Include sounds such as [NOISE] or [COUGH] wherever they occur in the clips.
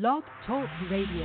Blog Talk Radio.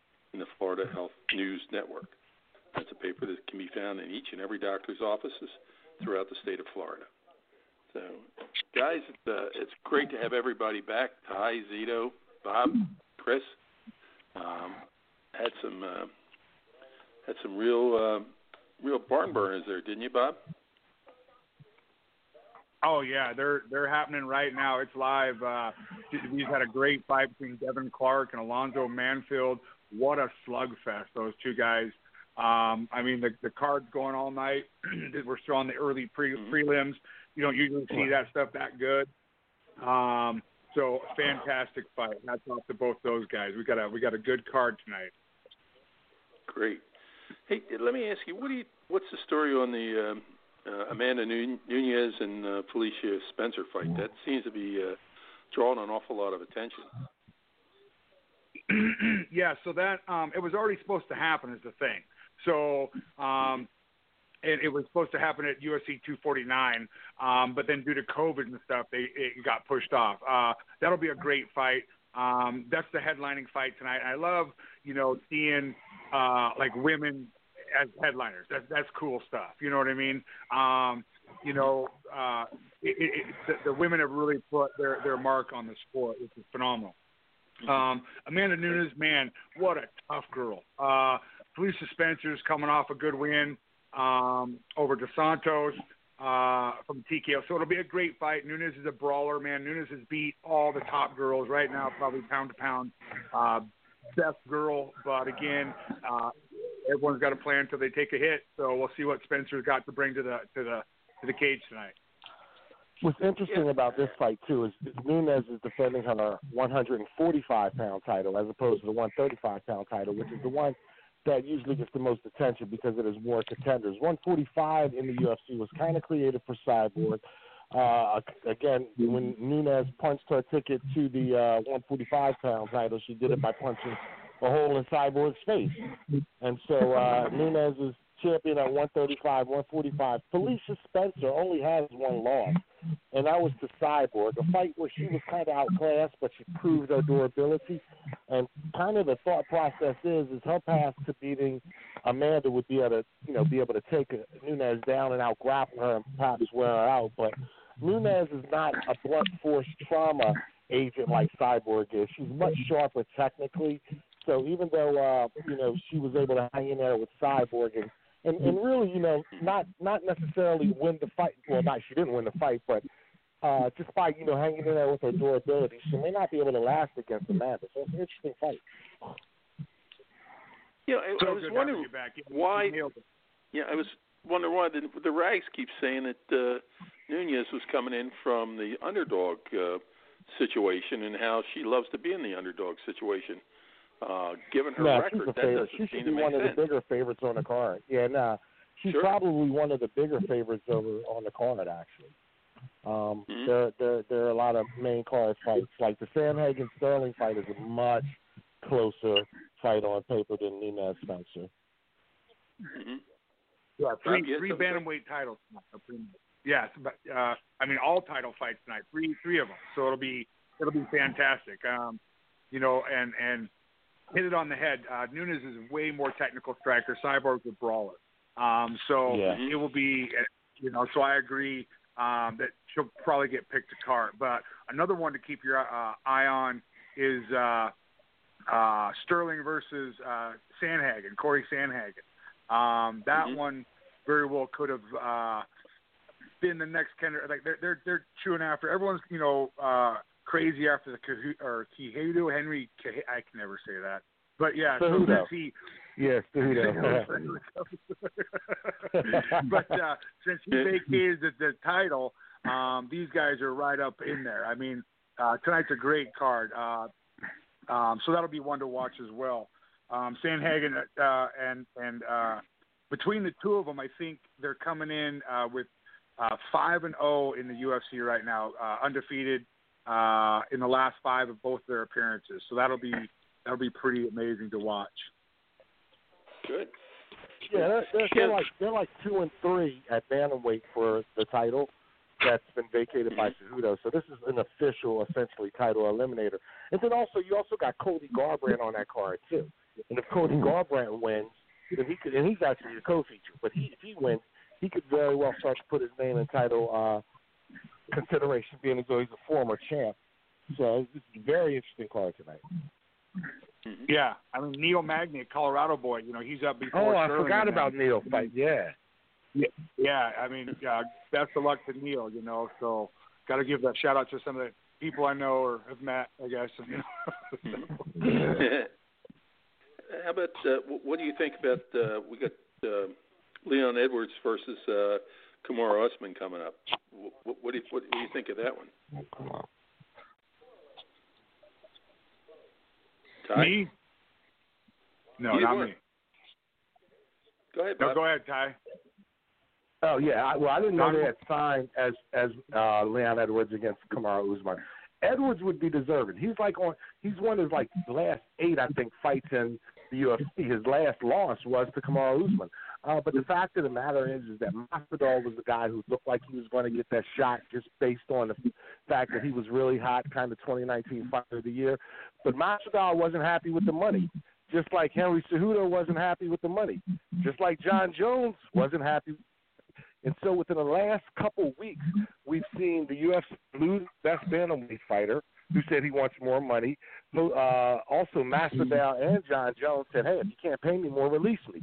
in the Florida Health News Network. That's a paper that can be found in each and every doctor's offices throughout the state of Florida. So, guys, it's, uh, it's great to have everybody back. Ty, Zito, Bob, Chris. Um, had some uh, had some real uh, real barn burners there, didn't you, Bob? Oh yeah, they're they're happening right now. It's live. Uh, we've had a great fight between Devin Clark and Alonzo Menifield. What a slugfest those two guys. Um, I mean, the the card's going all night. [CLEARS THROAT] We're still on the early pre mm-hmm. prelims. You don't usually see that stuff that good. Um, so fantastic fight. Hats off to both those guys. We got a we got a good card tonight. Great. Hey, let me ask you, what do you, what's the story on the um, uh, Amanda Nunes and uh, Felicia Spencer fight? That seems to be uh, drawing an awful lot of attention. [CLEARS THROAT] yeah, so that um, it was already supposed to happen is the thing. So um, it, it was supposed to happen at UFC 249, um, but then due to COVID and stuff, they it got pushed off. Uh, that'll be a great fight. Um, that's the headlining fight tonight. I love you know seeing uh, like women as headliners. That's that's cool stuff. You know what I mean? Um, you know, uh, it, it, the, the women have really put their their mark on the sport, which is phenomenal. Um, Amanda Nunes, man, what a tough girl. Uh, Felicia Spencer's coming off a good win um, over Dos Santos uh, from TKO. So it'll be a great fight. Nunes is a brawler, man. Nunes has beat all the top girls right now, probably pound to pound. Uh, best girl, but again, uh, everyone's got a plan until they take a hit. So we'll see what Spencer's got to bring to the to the to the cage tonight. What's interesting about this fight too is Nunes is defending her 145 pound title as opposed to the 135 pound title, which is the one that usually gets the most attention because it is more contenders. 145 in the UFC was kind of created for Cyborg. Uh, again, when Nunes punched her ticket to the uh, 145 pound title, she did it by punching a hole in Cyborg's face. And so uh, Nunes is champion at 135, 145. Felicia Spencer only has one loss, and that was to Cyborg, a fight where she was kind of outclassed, but she proved her durability. And kind of the thought process is, is her path to beating Amanda would be able to, you know, be able to take Nunes down and out grapple her and perhaps wear her out. But Nunes is not a blunt force trauma agent like Cyborg is. She's much sharper technically. So even though uh, you know she was able to hang in there with Cyborg and and, and really, you know, not not necessarily win the fight. Well, not she didn't win the fight, but uh, just by you know hanging in there with her durability, she may not be able to last against Amanda. So it's an interesting fight. Yeah, I, so I was wondering why. Yeah, I was wondering why the, the rags keep saying that uh, Nunes was coming in from the underdog uh, situation and how she loves to be in the underdog situation. Uh, given her nah, record, she's a that favorite. doesn't She seem should to be make one sense. of the bigger favorites on the card. Yeah, nah, she's Sure. probably one of the bigger favorites over on the card actually. Um, Mhm. there, there, there are a lot of main card fights. Like the Sandhagen Sterling fight is a much closer fight on paper than Nunes Spencer. hmm Yeah, three Rob, you had three something to say? bantamweight titles. tonight, so pretty much. Yes, but uh, I mean all title fights tonight. Three three of them. So it'll be it'll be fantastic. Um, you know, and and hit it on the head. Uh, Nunes is way more technical striker. Cyborg's a brawler. Um, so Yeah. it will be, you know. So I agree um, that she'll probably get picked to card. But another one to keep your uh, eye on is uh, uh, Sterling versus uh, Sandhagen, Cory Sandhagen. Um, that Mhm. one very well could have uh, been the next of like they're they're they're chewing after everyone's you know uh, crazy after the Cahu- or Kihedu Henry I can never say that but yeah so Cejudo. since he Yes, Cejudo. [LAUGHS] [LAUGHS] but uh, since he vacated the, the title, um, these guys are right up in there. I mean, uh, tonight's a great card, uh, um, so that'll be one to watch as well. Um, Sandhagen uh, and and uh, between the two of them, I think they're coming in uh, with uh, five and zero in the UFC right now, uh, undefeated uh, in the last five of both their appearances. So that'll be that'll be pretty amazing to watch. Good. Yeah, they're, they're, they're like they're like two and three at bantamweight for the title that's been vacated by Cejudo. So this is an official, essentially, title eliminator. And then also you also got Cody Garbrandt on that card too. And if Cody Garbrandt wins, then he could, and he's actually the co-feature. But he, if he wins, he could very well start to put his name in title uh, consideration, being as though he's a former champ. So it's a very interesting card tonight. Mhm. Yeah, I mean Neil Magny, Colorado boy. You know he's up before. Oh, I Sterling forgot about Neil fight. Yeah. Yeah, I mean, uh, best of luck to Neil. You know, so got to give that shout out to some of the people I know or have met. I guess. [LAUGHS] You [LAUGHS] know. How about uh, what do you think about uh, we got uh, Leon Edwards versus uh, Kamaru Usman coming up. What, what, do you, what do you think of that one? Ty? Me? No, Either not one. me. Go ahead. Bob. No, go ahead, Ty. Oh yeah, I, well I didn't know they had signed as as uh, Leon Edwards against Kamaru Usman. Edwards would be deserving. He's like on. He's one his like last eight, I think, fights in the UFC. His last loss was to Kamaru Usman. Uh, but the fact of the matter is, is that Masvidal was the guy who looked like he was going to get that shot just based on the fact that he was really hot, kind of 2019 fighter of the year. But Masvidal wasn't happy with the money, just like Henry Cejudo wasn't happy with the money, just like Jon Jones wasn't happy and so within the last couple weeks, we've seen the UFC lose best bantamweight fighter who said he wants more money. Uh, also, Masvidal and Jon Jones said, "Hey, if you can't pay me more, release me."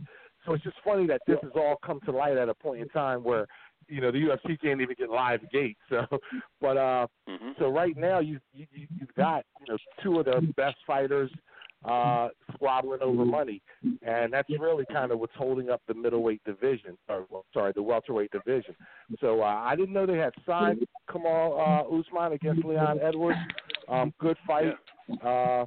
So it's just funny that this has all come to light at a point in time where you know the UFC can't even get live gate. So, [LAUGHS] but uh, hmm so right now you, you you- you've got you know two of the best fighters uh, squabbling over money, and that's really kind of what's holding up the middleweight division, or well, sorry, the welterweight division. So uh, I didn't know they had signed Kamal uh, Usman against Leon Edwards. Um, good fight. Uh,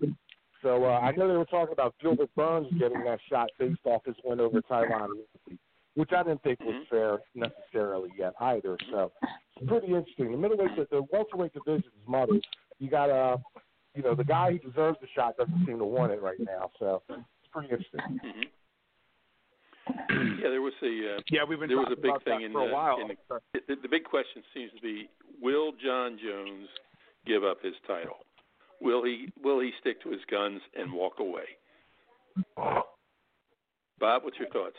so uh, I know they were talking about Gilbert Burns getting that shot based off his win over Tyron Woodley, which I didn't think was Mhm. fair necessarily yet either. So it's pretty interesting. The middleweight, the, the welterweight division is muddled. You got uh, you know, the guy who deserves the shot doesn't seem to want it right now. So it's pretty interesting. hmm yeah, there was a uh, Yeah, we've been There was talking a big about thing that in for a the- while. in the the big question seems to be: Will Jon Jones give up his title? Will he will he stick to his guns and walk away? Bob, what's your thoughts?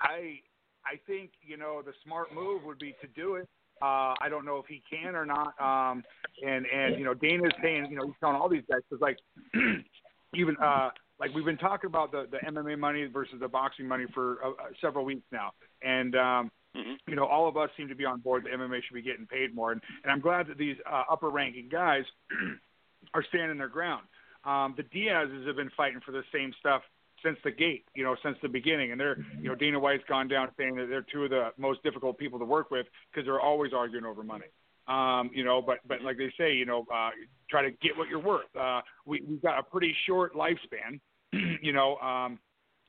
I I think you know the smart move would be to do it. Uh, I don't know if he can or not. Um, and and you know Dana's saying you know he's telling all these guys because like [CLEARS THROAT] even uh like we've been talking about the the MMA money versus the boxing money for uh, uh, several weeks now, and um, hmm you know, all of us seem to be on board that MMA should be getting paid more, and, and I'm glad that these uh, upper-ranking guys [CLEARS THROAT] are standing their ground. Um, the Diaz's have been fighting for the same stuff since the gate, you know, since the beginning, and they're, you know, Dana White's gone down saying that they're two of the most difficult people to work with because they're always arguing over money. Um, you know, but but like they say, you know, uh, try to get what you're worth. Uh, we we've got a pretty short lifespan, [CLEARS THROAT] you know. Um,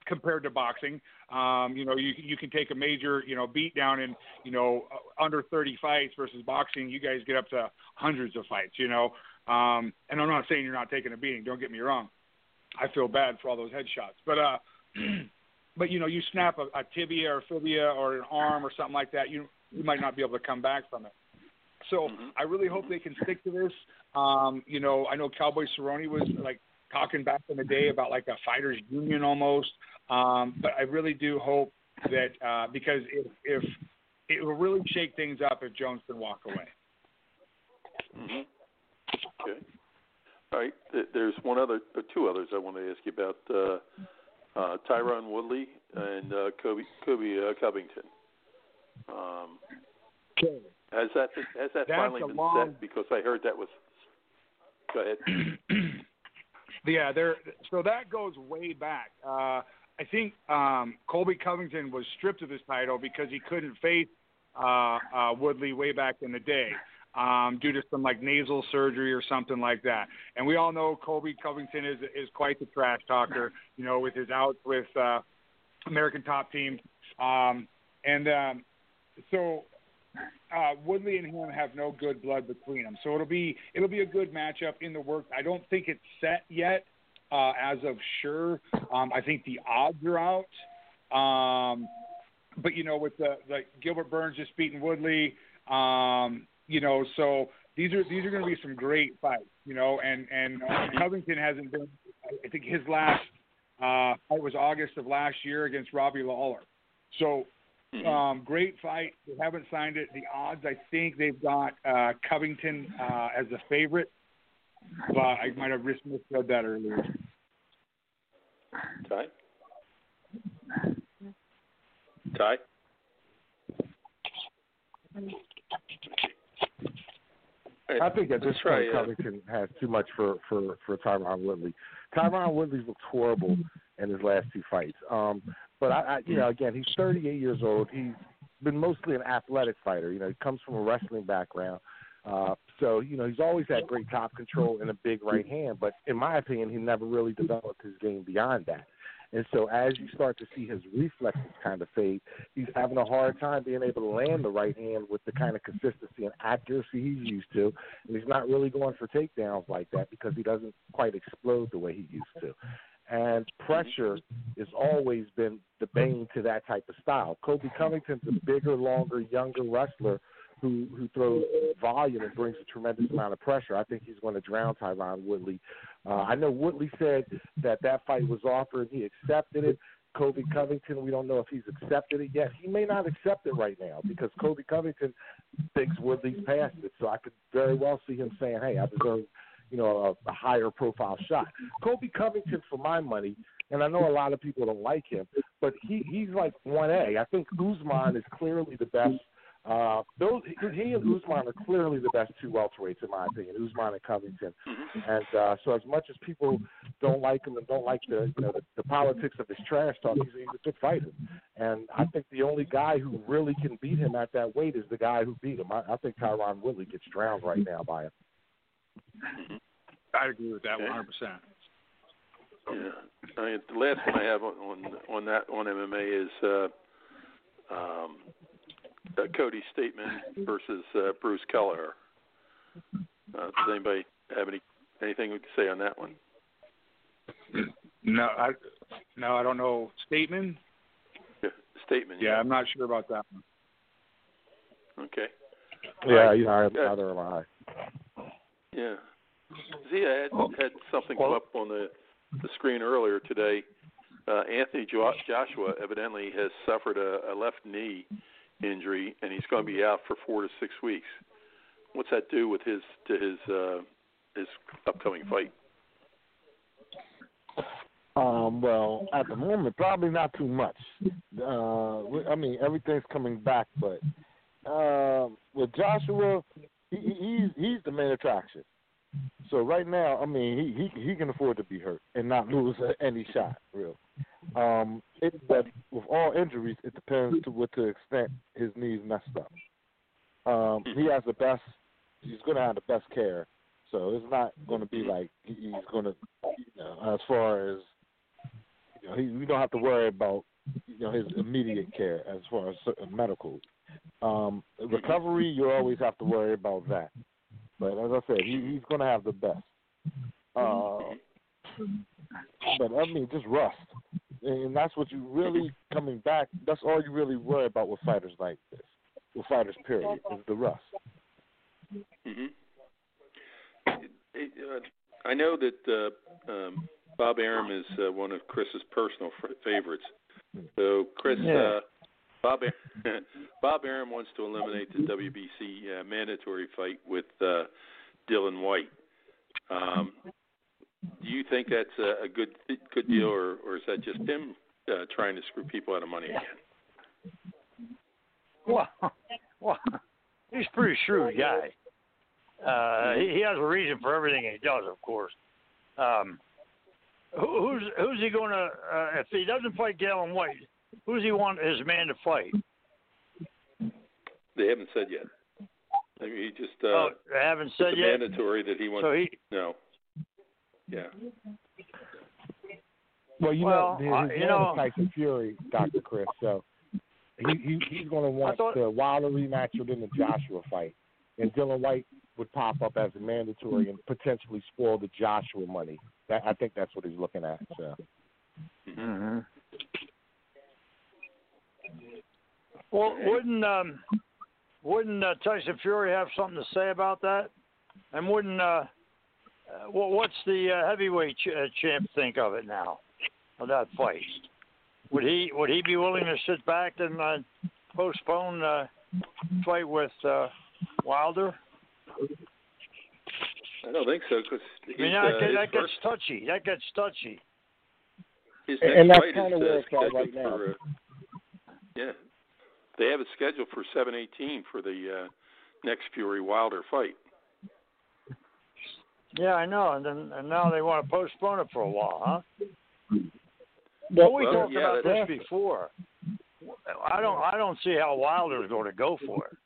compared to boxing. Um, you know, you you can take a major, you know, beat down in, you know, uh, under 30 fights versus boxing, you guys get up to hundreds of fights, you know. Um, and I'm not saying you're not taking a beating, don't get me wrong. I feel bad for all those headshots. But uh [CLEARS THROAT] but you know, you snap a, a tibia or fibia or an arm or something like that, you you might not be able to come back from it. So Mhm. I really hope they can stick to this. Um, you know, I know Cowboy Cerrone was like talking back in the day about like a fighters union almost. Um, but I really do hope that uh, because if, if it will really shake things up if Jones can walk away. hmm Okay. All right. There's one other, or two others I want to ask you about. Uh, uh, Tyron Woodley and uh, Kobe Kobe uh, Covington. Um, Okay. has that has that That's finally been long- set? Because I heard that was. Go ahead. [CLEARS THROAT] [CLEARS THROAT] yeah, there. So that goes way back. Uh, I think um, Colby Covington was stripped of his title because he couldn't face uh, uh, Woodley way back in the day um, due to some like nasal surgery or something like that. And we all know Colby Covington is is quite the trash talker. You know, with his outs with uh, American Top Team, um, and um, so uh, Woodley and him have no good blood between them. So it'll be it'll be a good matchup in the works. I don't think it's set yet uh, as of sure. Um, I think the odds are out. Um, but you know, with the like Gilbert Burns just beating Woodley, um, you know, so these are these are going to be some great fights. You know, and and uh, Covington hasn't been. I think his last uh, fight was August of last year against Robbie Lawler. So Mhm. um, great fight. They haven't signed it. The odds, I think they've got uh, Covington uh, as a favorite, but I might have mis- misread that earlier. Ty. Ty. I think at this point Covington has too much for for for Tyron Woodley. Tyron Woodley's looked horrible in his last two fights. Um, but I, I, you know, again, he's 38 years old. He's been mostly an athletic fighter. You know, he comes from a wrestling background. Uh, so you know he's always had great top control and a big right hand, but in my opinion, he never really developed his game beyond that. And so as you start to see his reflexes kind of fade, he's having a hard time being able to land the right hand with the kind of consistency and accuracy he's used to. And he's not really going for takedowns like that because he doesn't quite explode the way he used to. And pressure has always been the bane to that type of style. Colby Covington's a bigger, longer, younger wrestler who who throws volume and brings a tremendous amount of pressure. I think he's going to drown Tyron Woodley. Uh, I know Woodley said that that fight was offered. He accepted it. Colby Covington, we don't know if he's accepted it yet. He may not accept it right now because Colby Covington thinks Woodley's past it. So I could very well see him saying, "Hey, I deserve." You know, a, a higher profile shot. Colby Covington, for my money, and I know a lot of people don't like him, but he he's like one A. I think Usman is clearly the best uh, those he and Usman are clearly the best two welterweights in my opinion, Usman and Covington. And uh, so, as much as people don't like him and don't like the you know the, the politics of his trash talk, he's, he's a good fighter. And I think the only guy who really can beat him at that weight is the guy who beat him. I, I think Tyron Woodley gets drowned right now by him. I agree with that one hundred percent. Yeah, I mean, the last one I have on on, on that on MMA is uh, um, uh, Cody Stamann versus uh, Bruce Keller. Uh, does anybody have any anything we can say on that one? No, I no, I don't know. Statement. Yeah, Stamann. Yeah, I'm not sure about that one. Okay. Yeah, Right. you know, Yeah. neither am I. Yeah. Zia had had something come up on the the screen earlier today. Uh, Anthony jo- Joshua evidently has suffered a, a left knee injury, and he's going to be out for four to six weeks. What's that do with his to his uh, his upcoming fight? Um, well, at the moment, probably not too much. Uh, I mean, everything's coming back, but uh, with Joshua, he, he- he's he's the main attraction. So right now, I mean, he he he can afford to be hurt and not [LAUGHS] lose any shot, real. Um, it but with all injuries, it depends to what to extent his knees messed up. Um, he has the best. He's going to have the best care, so it's not going to be like he's going to, you know, as far as you know, he, we don't have to worry about you know his immediate care as far as medical. Um, recovery, you always have to worry about that. But as I said, he, he's going to have the best. Uh, but I mean, just rust, and that's what you really coming back. That's all you really worry about with fighters like this, with fighters. Period, is the rust. hmm It, uh, I know that uh, um, Bob Arum is uh, one of Chris's personal f- favorites. So, Chris, Yeah. uh, Bob [LAUGHS] Bob Arum wants to eliminate the WBC uh, mandatory fight with uh, Dillian Whyte. Um, do you think that's a, a good good deal, or, or is that just him uh, trying to screw people out of money again? [LAUGHS] Well, well, he's a pretty shrewd guy. Uh, he, he has a reason for everything he does, of course. Um, who, who's who's he going to? Uh, if he doesn't fight Galen White, who's he want his man to fight? They haven't said yet. I mean, he just uh, oh, they haven't said it's yet. mandatory that he wants. So he, no. Yeah. Well, you Well, know, I- his you man know- is Tyson Fury, Doctor Chris. So he, he he's going to want thought- the Wilder rematch within the Joshua fight, and Dillian Whyte would pop up as a mandatory and potentially spoil the Joshua money. That, I think that's what he's looking at. So hmm Well, wouldn't um, wouldn't uh, Tyson Fury have something to say about that? And wouldn't uh, uh, what's the uh, heavyweight ch- uh, champ think of it now of that fight? Would he would he be willing to sit back and uh, postpone uh, fight with uh, Wilder? I don't think so because I mean, that, get- that gets touchy. That gets touchy. And- that's kinda where uh, it's at right now. for, uh, yeah, they have it scheduled for seven eighteen for the uh, next Fury Wilder fight. Yeah, I know. And then and now they want to postpone it for a while, huh? well, we Well, talked yeah, about that's- this before. I don't I don't see how Wilder's going to go for it.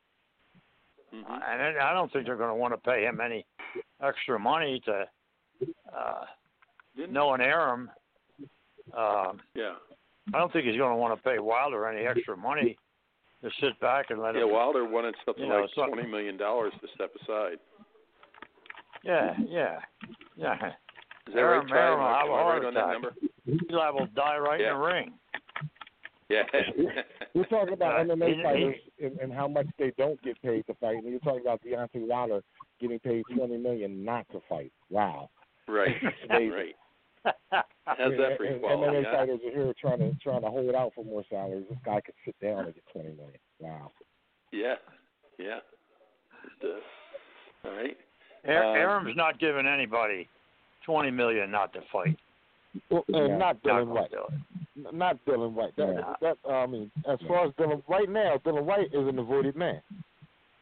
hmm and I don't think they're going to want to pay him any extra money to uh, Didn't, knowing Arum. Um, Yeah. I don't think he's going to want to pay Wilder any extra money to sit back and let Yeah, him. Wilder wanted something you know, like so- twenty million dollars to step aside. Yeah, yeah, yeah. Is that Arum, right, Ty? Arum Am will I- have am a I heart right on that attack. number? He's liable to die right Yeah. in the ring. Yeah. [LAUGHS] We're talking about Uh, MMA he- fighters and, and how much they don't get paid to fight, and you're talking about Deontay Wilder getting paid twenty million not to fight. Wow. right. [LAUGHS] Amazing. right. How's And- that for and equality? MMA huh? fighters are here trying to trying to hold out for more salaries. This guy could sit down and get twenty million. Wow. Yeah. Yeah. It does. All right. Ar- Um, Arum's not giving anybody twenty million not to fight. Well, and Yeah. not Not Dylan gonna White. do it. N- Not Dillian Whyte. That, Yeah. that I mean, as far as Dylan right now, Dillian Whyte is an avoided man.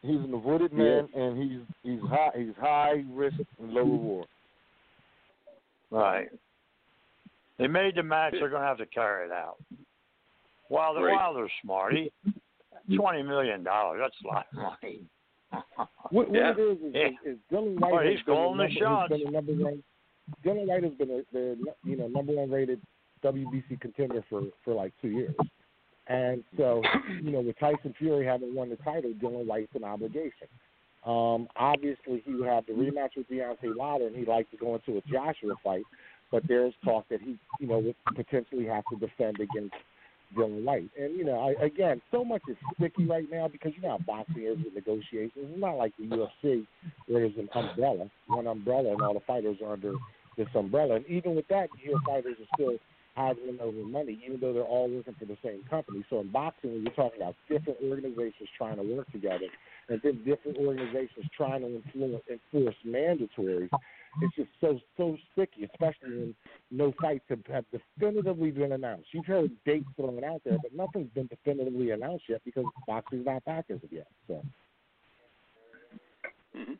He's an avoided man, and he's he's high he's high risk and low reward. Right. They made the match. They're going to have to carry it out. Wilder, Right. Wilder's smart. He twenty million dollars. That's a lot of money. What, what Yeah. it is is, Yeah. is, is Dillian Whyte Well, has he's been calling the number, shots. He's been number one. Dillian Whyte has been a, the you know number one rated WBC contender for for like two years, and so you know with Tyson Fury having won the title, Dillian Whyte's an obligation. Um, obviously, he would have the rematch with Deontay Wilder, and he'd like to go into a Joshua fight, but there's talk that he you know would potentially have to defend against Dillian Whyte. And you know, I, again, so much is sticky right now because you know how boxing is with negotiations. It's not like the UFC where there's an umbrella, one umbrella, and all the fighters are under this umbrella. And even with that, you hear fighters are still haggling over money, even though they're all working for the same company. So in boxing, when you're talking about different organizations trying to work together, and then different organizations trying to influence, enforce mandatories, it's just so so sticky, especially when no fights have, have definitively been announced. You've heard dates thrown out there, but nothing's been definitively announced yet because boxing's not back as of yet. So hmm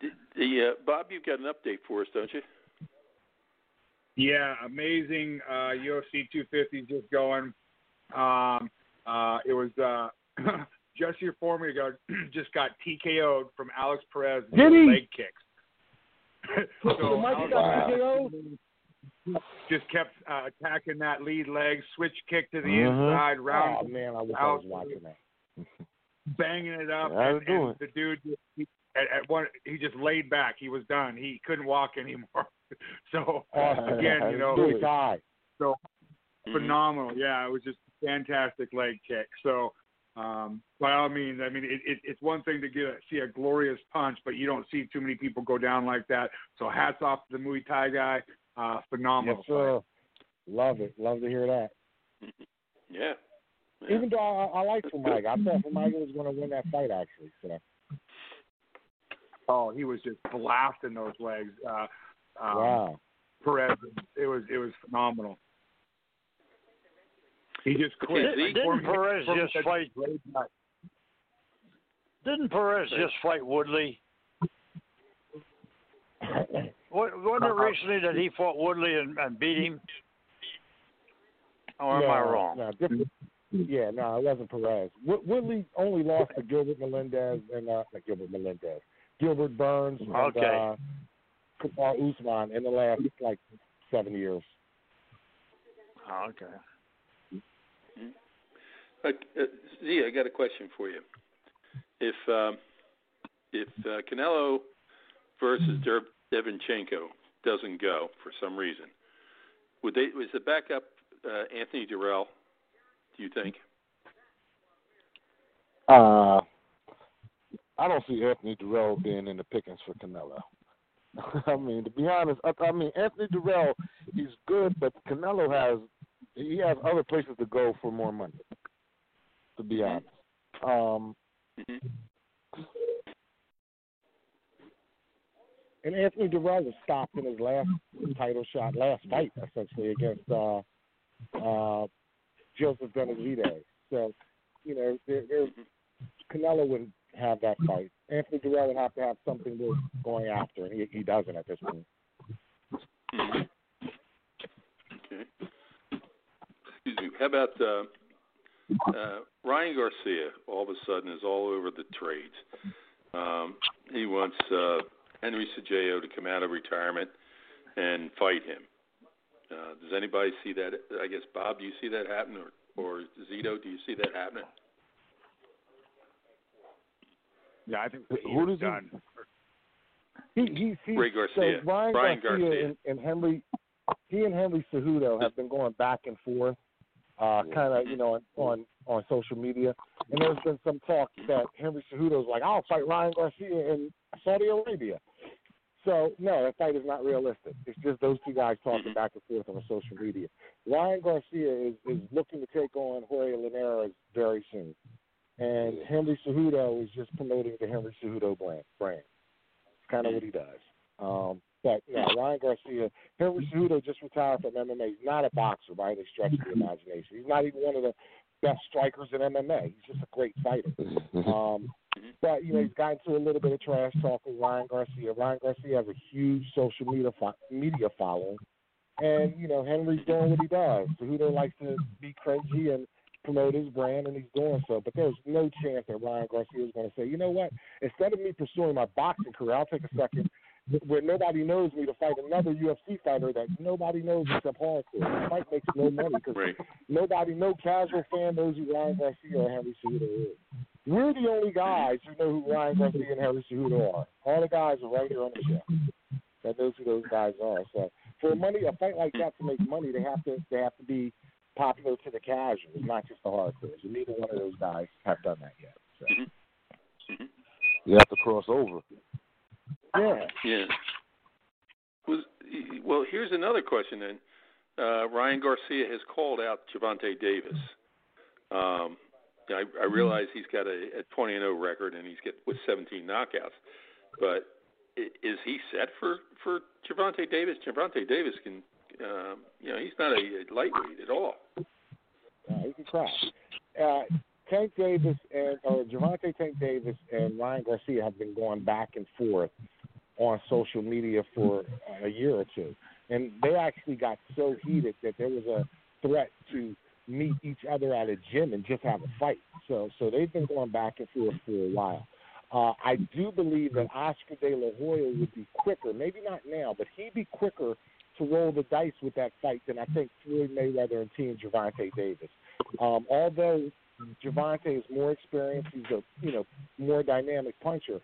The, the uh, Bob, you've got an update for us, don't you? Yeah, amazing. Uh, UFC 250 is just going. Um, uh, it was uh, [CLEARS THROAT] Jesse Foreman got, [CLEARS THROAT] just got TKO'd from Alex Perez with Did he? leg kicks. So Mikey got TKO'd? just kept uh, attacking that lead leg, switch kick to the Mhm. inside, oh round man, I wish I was watching that. [LAUGHS] banging it up. Yeah, and, and it. the dude, just, he, at, at one, he just laid back. He was done. He couldn't walk anymore. [LAUGHS] so again, you know, Really high. so Mhm. phenomenal. Yeah, it was just a fantastic leg kick. So um, by all means, I mean it, it, it's one thing to get a, see a glorious punch, but you don't see too many people go down like that. So hats off to the Muay Thai guy. Uh, phenomenal. Yes, sir. Love it. Love to hear that. [LAUGHS] Yeah. yeah. Even though I, I like Formiga, I thought Formiga was going to win that fight actually. So Oh, he was just blasting those legs. Uh, um, wow. Perez, it was it was phenomenal. He just quit. Okay, Didn't, Zeke- didn't Perez just said- fight? Didn't Perez just fight Woodley? Wa- Wasn't it recently that he fought Woodley and, and beat him? Or am I wrong? No, different. Yeah, no, it wasn't Perez. Wood- Woodley only lost to Gilbert Melendez and uh, not Gilbert Melendez, Gilbert Burns and Okay. uh, Kamaru Usman in the last like seven years. Oh, okay. Uh, uh, Z, I got a question for you. If um, if uh, Canelo versus Der- Devinchenko doesn't go for some reason, would they? Was the backup uh, Anthony Dirrell? Do you think? Uh, I don't see Anthony Dirrell being in the pickings for Canelo. [LAUGHS] I mean, to be honest, I, I mean Anthony Dirrell, he's good, but Canelo has he has other places to go for more money. To be honest, um, hmm and Anthony Dirrell was stopped in his last title shot, last fight essentially against uh, uh, Joseph Benavidez. So, you know, there, there's Canelo wouldn't have that fight. Anthony Dirrell would have to have something worth going after, and he, he doesn't at this point. Okay. Excuse me. How about uh, uh, Ryan Garcia all of a sudden is all over the trades. Um, he wants uh, Henry Cejudo to come out of retirement and fight him. Uh, does anybody see that? I guess Bob, do you see that happen, or or Zito, do you see that happening? Yeah, I think Who does he- done. He he he. Ray Garcia. So Ryan Brian Garcia, Garcia. And, and Henry, he and Henry Cejudo have been going back and forth, uh, kind of you know on, on on social media. And there's been some talk that Henry Cejudo's like, I'll fight Ryan Garcia in Saudi Arabia. So no, that fight is not realistic. It's just those two guys talking back and forth on social media. Ryan Garcia is is looking to take on Jorge Linares very soon, and Henry Cejudo is just promoting the Henry Cejudo brand. brand. It's kind of what he does. Um, but yeah, Ryan Garcia, Henry Cejudo just retired from MMA. He's not a boxer by any stretch of the imagination. He's not even one of the best strikers in MMA. He's just a great fighter. Um, but you know, he's gotten into a little bit of trash talk with Ryan Garcia. Ryan Garcia has a huge social media fo- media following, and you know, Henry's doing what he does. Cejudo likes to be cringy and promote his brand, and he's doing so. But there's no chance that Ryan Garcia is going to say, you know what? Instead of me pursuing my boxing career, I'll take a second where nobody knows me to fight another UFC fighter that nobody knows except hardcore. The fight makes no money because Right. nobody, no casual fan knows who Ryan Garcia or Henry Cejudo is. We're the only guys who know who Ryan Garcia and Henry Cejudo are. All the guys are right here on the show that knows who those guys are. So for money, a fight like that to make money, they have to they have to be popular to the casuals, not just the hardcores. And neither one of those guys have done that yet. So. Mm-hmm. Mm-hmm. You have to cross over. Yeah. Yeah. Was well. Here's another question then. Uh, Ryan Garcia has called out Gervonta Davis. Um, I, I realize he's got a, a 20 and 0 record and he's get with 17 knockouts, but is he set for for Gervonta Davis? Gervonta Davis can, um, you know, he's not a, a lightweight at all. Uh, he can cry. Uh, Tank Davis and or Gervonta Tank Davis and Ryan Garcia have been going back and forth on social media for a year or two, and they actually got so heated that there was a threat to meet each other at a gym and just have a fight. So, so they've been going back and forth for a while. Uh, I do believe that Oscar De La Hoya would be quicker, maybe not now, but he'd be quicker to roll the dice with that fight than I think Floyd Mayweather and Team Gervonta Davis. Um, although Mm-hmm. Gervonta is more experienced, he's a you know more dynamic puncher.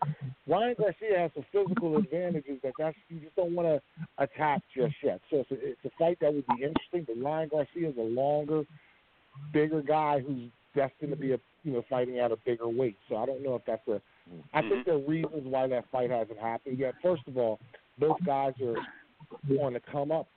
Ryan Garcia has some physical [LAUGHS] advantages that that's, you just don't want to attack just yet. So it's a, it's a fight that would be interesting. But Ryan Garcia is a longer, bigger guy who's destined to be a you know fighting at a bigger weight. So I don't know if that's a. I think mm-hmm. there are reasons why that fight hasn't happened yet. First of all, both guys are on the come up.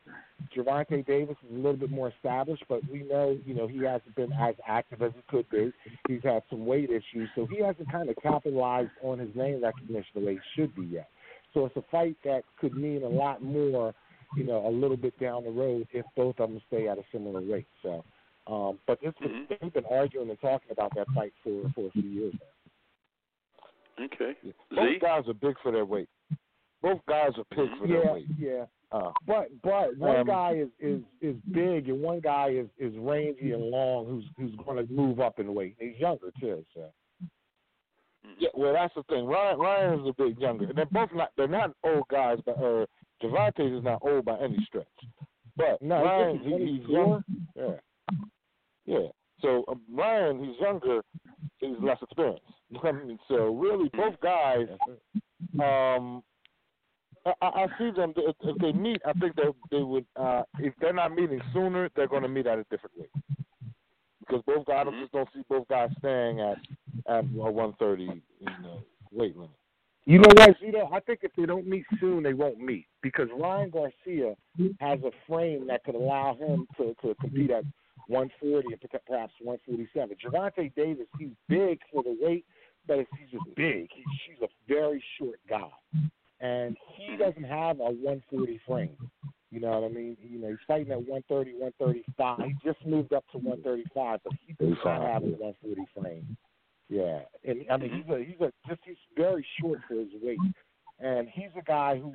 Gervonta Davis is a little bit more established, but we know, you know, he hasn't been as active as he could be. He's had some weight issues, so he hasn't kind of capitalized on his name recognition the way he should be yet. So it's a fight that could mean a lot more, you know, a little bit down the road if both of them stay at a similar rate. So, um, but this was, Mhm. they've been arguing and talking about that fight for for a few years now. Okay. Both Z. guys are big for their weight. Both guys are big for their Yeah, weight. yeah. Uh, But but one Um, guy is is is big and one guy is is rangy and long who's who's going to move up in weight. He's younger too, so yeah, well, that's the thing. Ryan Ryan is a bit younger. They're both not. They're not old guys, but uh, Gervonta is not old by any stretch. But no, Ryan, he's he, he's 24. young. Yeah, yeah. So um, Ryan, he's younger. He's less experienced. You know what I mean? So really, both guys. Um, I, I I see them. If, if they meet, I think they they would. Uh, if they're not meeting sooner, they're going to meet at a different weight. Because both guys, I Mhm. just don't see both guys staying at at 130 you know, weight limit. You know what, Zito? I think if they don't meet soon, they won't meet because Ryan Garcia has a frame that could allow him to, to compete at 140 and perhaps 147. Gervonta Davis, he's big for the weight, but it's, he's just big. He, he's a very short guy, and he doesn't have a 140 frame. You know what I mean? You know, he's fighting at 130, 135. He just moved up to 135, but he does not have a 140 frame. Yeah, and I mean he's a he's a just he's very short for his weight, and he's a guy who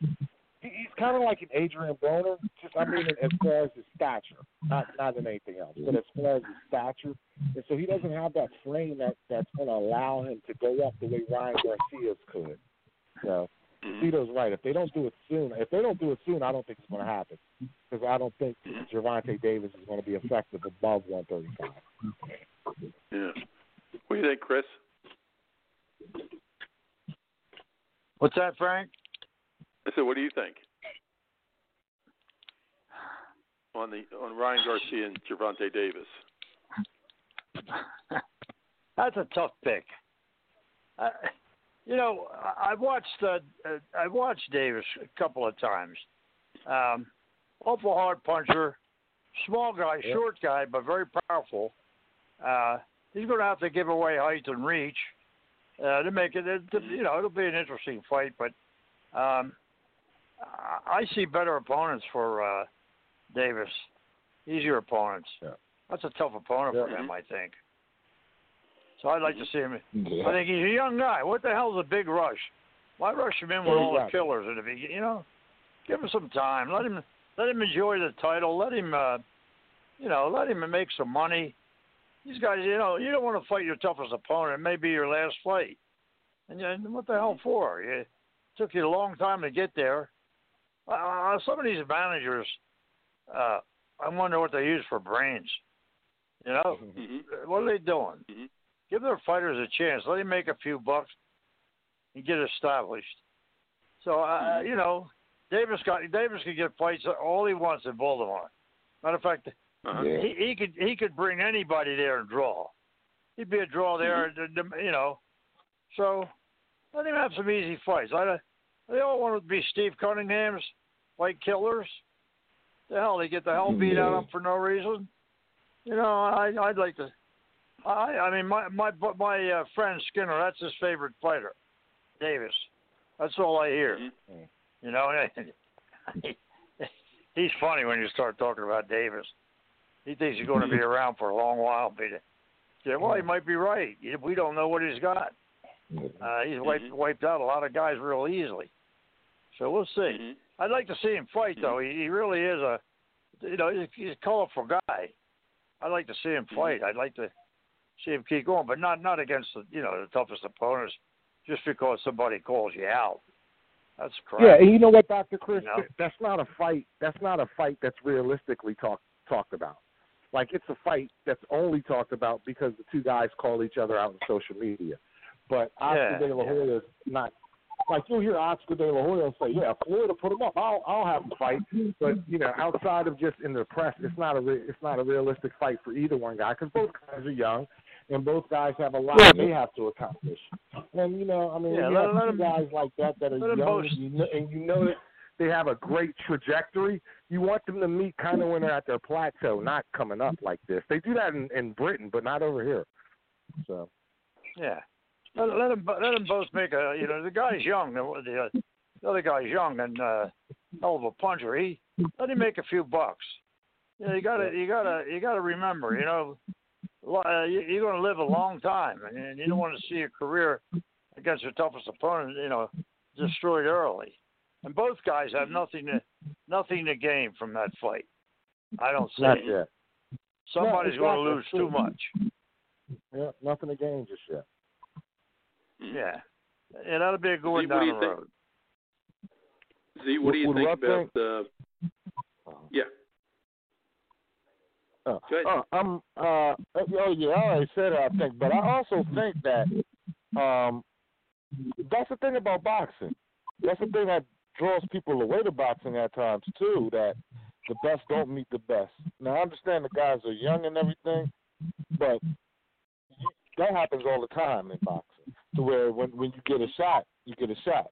he, he's kind of like an Adrian Broner, just I mean, as far as his stature, not not in anything else, but as far as his stature, and so he doesn't have that frame that that's going to allow him to go up the way Ryan Garcia's could. So, Zito's right. If they don't do it soon, if they don't do it soon, I don't think it's going to happen because I don't think Gervonta Davis is going to be effective above 135. Yeah. What do you think, Chris? What's that, Frank? I said, what do you think on the on Ryan Garcia and Gervonta Davis? [LAUGHS] That's a tough pick. Uh, you know, I- I've watched uh, uh, I've watched Davis a couple of times. Um, awful hard puncher, small guy, Yeah. short guy, but very powerful. Uh, he's going to have to give away height and reach uh, to make it. it you know, it'll be an interesting fight, but um, I I see better opponents for uh, Davis, easier opponents. Yeah. That's a tough opponent for him, I think. So I'd like to see him. Yeah. I think he's a young guy. What the hell's a big rush? Why rush him in with all the killers in the beginning? You know, give him some time. Let him let him enjoy the title. Let him, uh, you know, let him make some money. These guys, you know, you don't want to fight your toughest opponent. It may be your last fight. And you, what the hell for? It took you a long time to get there. Uh, some of these managers, uh, I wonder what they use for brains. You know, Mm-hmm. what are they doing? Mhm. Give their fighters a chance. Let him make a few bucks and get established. So uh, you know, Davis got Davis could get fights all he wants in Baltimore. Matter of fact, Uh-huh. Yeah. he, he could he could bring anybody there and draw. He'd be a draw there, Mm-hmm. the- the- you know. So let him have some easy fights. I they all want to be Steve Cunningham's fight killers. The hell they get the hell beat out of them for no reason. You know, I I'd like to. I I mean my my my uh, friend Skinner, that's his favorite fighter, Davis. That's all I hear. Mhm. You know, [LAUGHS] he's funny when you start talking about Davis. He thinks he's going to be around for a long while. But yeah, well, he might be right. We don't know what he's got. Uh, he's wiped Mhm. wiped out a lot of guys real easily. So we'll see. Mhm. I'd like to see him fight though. He, he really is a, you know, he's, he's a colorful guy. I'd like to see him fight. I'd like to see him keep going, but not not against the you know the toughest opponents, just because somebody calls you out. That's crap. Yeah, and you know what, Doctor Chris? You know? That's not a fight. That's not a fight that's realistically talked talked about. Like it's a fight that's only talked about because the two guys call each other out on social media. But Oscar Yeah, De La Hoya is not. Like you'll hear Oscar De La Hoya say, "Yeah, Floyd will put him up. I'll I'll have him fight." But you know, outside of just in the press, it's not a re- it's not a realistic fight for either one guy because both guys are young, and both guys have a lot they have to accomplish. And you know, I mean, Yeah, you let- have let two 'em- guys like that that are young, boast. and you, know, and you know that they have a great trajectory. You want them to meet kind of when they're at their plateau, not coming up like this. They do that in, in Britain, but not over here. So Yeah. Let, let them let them both make a you know the guy's young the the, uh, the other guy's young and uh, hell of a puncher. He let him make a few bucks. You know, you gotta you gotta you gotta remember you know lo- you- you're going to live a long time and and you don't want to see your career against your toughest opponent you know destroyed early. And both guys have nothing to nothing to gain from that fight. I don't see not it. yet. Somebody's No, going to lose too much. Yeah, nothing to gain just yet. Yeah. Yeah, that'll be a good one down the think? road. Z, what do you Would- would think Ruff about? Uh, yeah. Uh, uh, I'm uh oh yeah, I already said it, I think, but I also think that um that's the thing about boxing. That's the thing that draws people away to boxing at times too, that the best don't meet the best. Now I understand the guys are young and everything, but that happens all the time in boxing. To where when when you get a shot, you get a shot.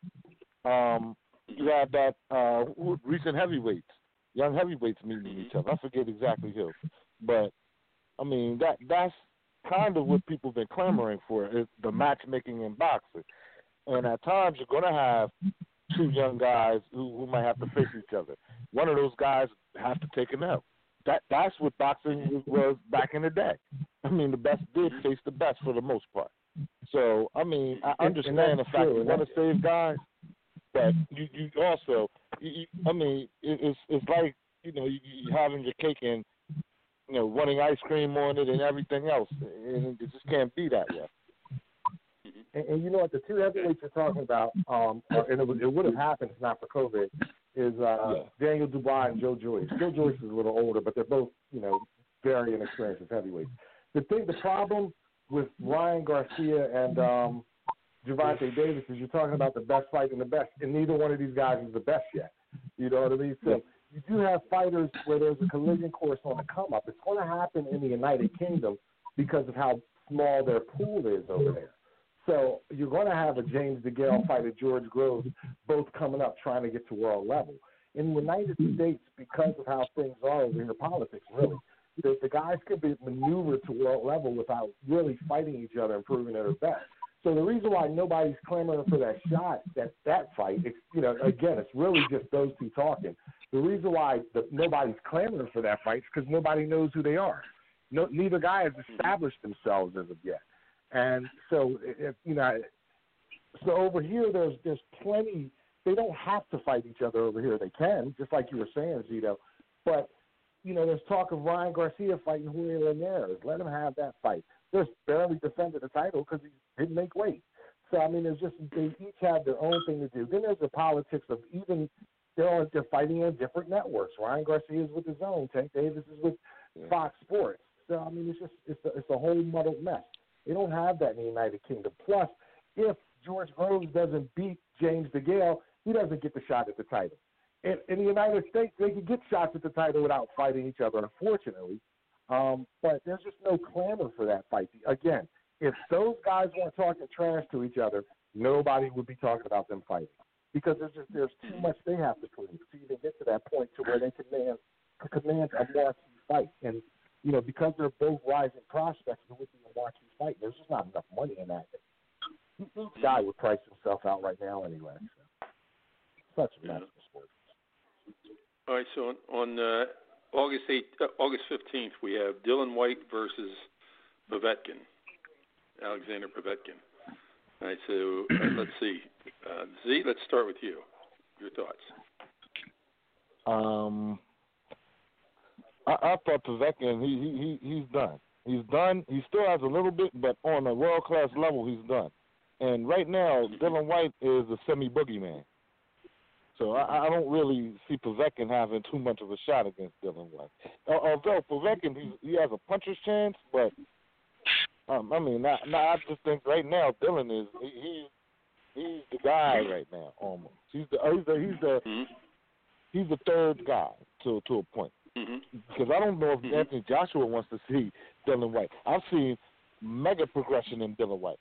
Um you have that uh recent heavyweights, young heavyweights meeting each other. I forget exactly who, but I mean that that's kind of what people have been clamoring for is the matchmaking in boxing. And at times you're going to have two young guys who, who might have to face each other. One of those guys has to take an L. That that's what boxing was, back in the day. I mean, the best did face the best for the most part. So I mean, I And- and understand the fact true, you want to save guys, but you you also, you, I mean, it, it's it's like you know, you, you having your cake and you know, running ice cream on it and everything else, and it just can't be that way. And, and you know what? The two heavyweights you're talking about, um, and it, was, it would have happened if not for COVID, is uh, Yeah. Daniel Dubois and Joe Joyce. Joe Joyce is a little older, but they're both, you know, very inexperienced as heavyweights. The thing, the problem with Ryan Garcia and um, Gervonta Davis is you're talking about the best fight and the best, and neither one of these guys is the best yet. You know what I mean? So you do have fighters where there's a collision course on the come up. It's going to happen in the United Kingdom because of how small their pool is over there. So you're going to have a James DeGale fight a George Groves, both coming up trying to get to world level. In the United States, because of how things are over here, politics really, the, the guys could be maneuvered to world level without really fighting each other and proving they're best. So the reason why nobody's clamoring for that shot, that that fight, it's, you know, again, it's really just those two talking. The reason why the, nobody's clamoring for that fight is because nobody knows who they are. No, neither guy has mm-hmm. established themselves as of yet. And so, if, you know, so over here, there's there's plenty. They don't have to fight each other over here. They can, just like you were saying, Zito. But you know, there's talk of Ryan Garcia fighting Julio Linares. Let him have that fight. Just barely defended the title because he didn't make weight. So I mean, there's just they each have their own thing to do. Then there's the politics of even they're on, they're fighting on different networks. Ryan Garcia is with his own. Tank Davis is with Fox Sports. So I mean, it's just it's a, it's a whole muddled mess. They don't have that in the United Kingdom. Plus, if George Groves doesn't beat James DeGale, he doesn't get the shot at the title. In, in the United States, they can get shots at the title without fighting each other, unfortunately. Um, but there's just no clamor for that fight. Again, if those guys weren't talking trash to each other, nobody would be talking about them fighting because there's just there's too much they have to prove to even get to that point to where they command command a marquee fight. And you know, because they're both rising prospects, it would be a marquee fight. There's just not enough money in that. Guy would price himself out right now anyway. So. Such a mess for sports. All right, so on, on uh, August 8, uh, August 15th, we have Dillian Whyte versus Povetkin, Alexander Povetkin. All right, so uh, [CLEARS THROAT] let's see. Uh, Z, let's start with you. Your thoughts. Um, I, I thought Povetkin, he, he he he's done. He's done. He still has a little bit, but on a world class level, he's done. And right now, Dillian Whyte is a semi boogeyman. So I, I don't really see Povetkin having too much of a shot against Dillian Whyte. Although Povetkin, he, he has a puncher's chance, but um, I mean, not, not, I just think right now Dillian is he, he's he's the guy right now almost. He's the he's the he's the Mm-hmm. he's the third guy to to a point Mm-hmm. because I don't know if Mhm. Anthony Joshua wants to see Dillian Whyte. I've seen mega progression in Dillian Whyte.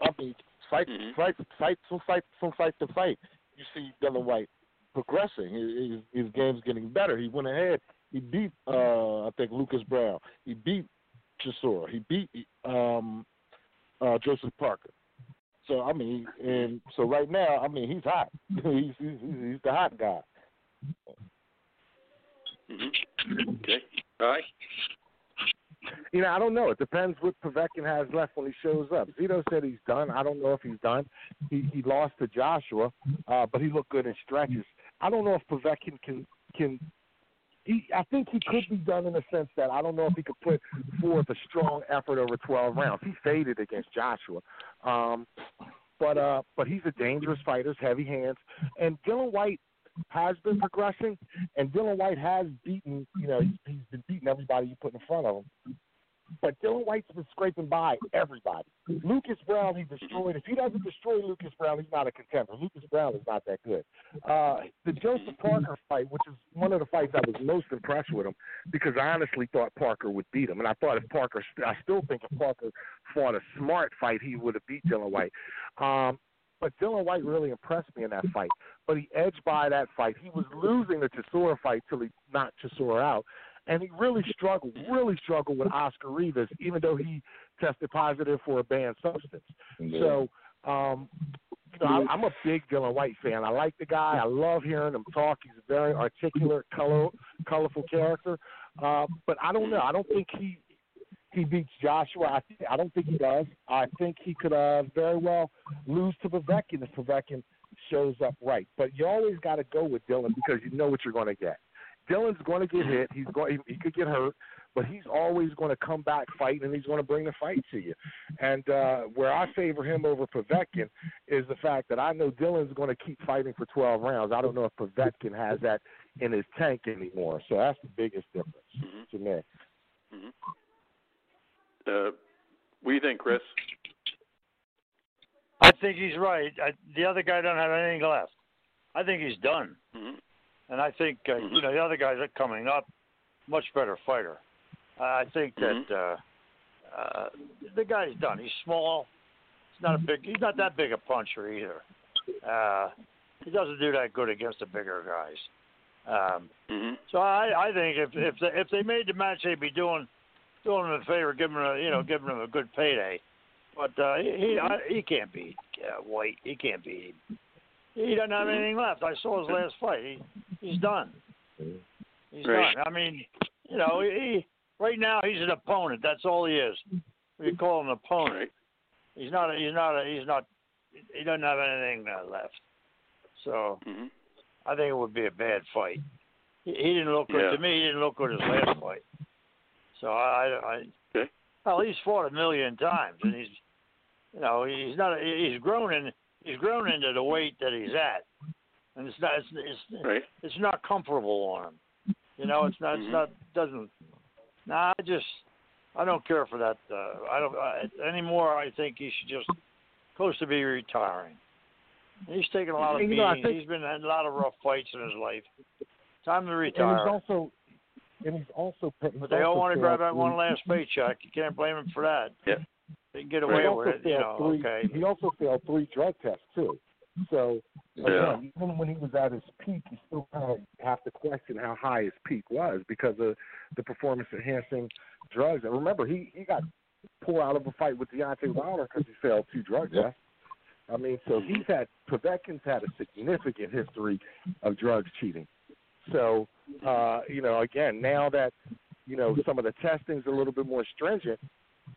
I mean, fight, Mhm. fight, fight, from fight, from fight to fight. You see Dillian Whyte progressing. His, his, game's getting better. He went ahead. He beat, uh, I think, Lucas Browne. He beat Chisora. He beat um, uh, Joseph Parker. So I mean, and so right now, I mean, he's hot. [LAUGHS] he's, he's he's the hot guy. Mm-hmm. Okay. All right. You know, I don't know. It depends what Povetkin has left when he shows up. Zito said he's done. I don't know if he's done. He he lost to Joshua, uh, but he looked good in stretches. I don't know if Povetkin can can. He, I think he could be done in the sense that I don't know if he could put forth a strong effort over 12 rounds. He faded against Joshua, um, but uh, but he's a dangerous fighter, heavy hands, and Dillian Whyte has been progressing, and Dillian Whyte has beaten. You know, he's, he's been beating everybody you put in front of him. But Dillian Whyte's been scraping by everybody. Lucas Browne, he destroyed. If he doesn't destroy Lucas Browne, he's not a contender. Lucas Browne is not that good. Uh, the Joseph Parker fight, which is one of the fights I was most impressed with him, because I honestly thought Parker would beat him, and I thought if Parker, I still think if Parker fought a smart fight, he would have beat Dillian Whyte. Um, but Dillian Whyte really impressed me in that fight. But he edged by that fight. He was losing the Chisora fight till he knocked Chisora out. And he really struggled, really struggled with Oscar Rivas, even though he tested positive for a banned substance. So, um, you know, I, I'm a big Dillian Whyte fan. I like the guy. I love hearing him talk. He's a very articulate, color, colorful character. Uh, but I don't know. I don't think he he beats Joshua. I, I don't think he does. I think he could uh, very well lose to Povetkin if Povetkin shows up right. But you always got to go with Dillian because you know what you're going to get. Dillian's going to get hit. He's going. He, he could get hurt, but he's always going to come back fighting, and he's going to bring the fight to you. And uh, where I favor him over Povetkin is the fact that I know Dillian's going to keep fighting for 12 rounds. I don't know if Povetkin has that in his tank anymore. So that's the biggest difference Mhm. to me. hmm Uh, what do you think, Chris? I think he's right. I, the other guy doesn't have anything left. I think he's done, hmm and I think uh, Mhm. you know the other guys are coming up, much better fighter. I think that Mhm. uh, uh, the guy's done. He's small. He's not a big. He's not that big a puncher either. Uh, he doesn't do that good against the bigger guys. Um, hmm so I, I think if if they, if they made the match, they'd be doing doing him a favor, giving him a you know giving him a good payday. But uh, he he, I, he can't beat uh, Whyte. He can't beat him. He doesn't have anything left. I saw his last fight. He he's done. He's Right. done. I mean, you know, he right now he's an opponent. That's all he is. We call him an opponent. He's not. A, he's not. A, he's not. He doesn't have anything uh, left. So hmm I think it would be a bad fight. He, he didn't look good Yeah. to me. He didn't look good his last fight. So I, I, Okay. well, he's fought a million times, and he's, you know, he's not. He's grown in. He's grown into the weight that he's at, and it's not. It's it's, Right. it's not comfortable on him. You know, it's not. Mhm. It's not. Doesn't. Nah, I just. I don't care for that. Uh, I don't I, anymore. I think he should just close to be retiring. He's taken a lot of You beatings. know, I think- he's been in a lot of rough fights in his life. Time to And retire. he's also, and he's also. He's but they all want to grab failed that one three- last paycheck. You can't blame him for that. Yeah. They can get away with it, you know. three, Okay. He also failed three drug tests too. So Yeah. again, even when he was at his peak, you still kind of have to question how high his peak was because of the performance enhancing drugs. And remember, he he got pulled out of a fight with Deontay Wilder because he failed two drug Yeah. I mean, so he's had Povetkin's had a significant history of drugs cheating. So, uh, you know, again, now that you know some of the testing's a little bit more stringent,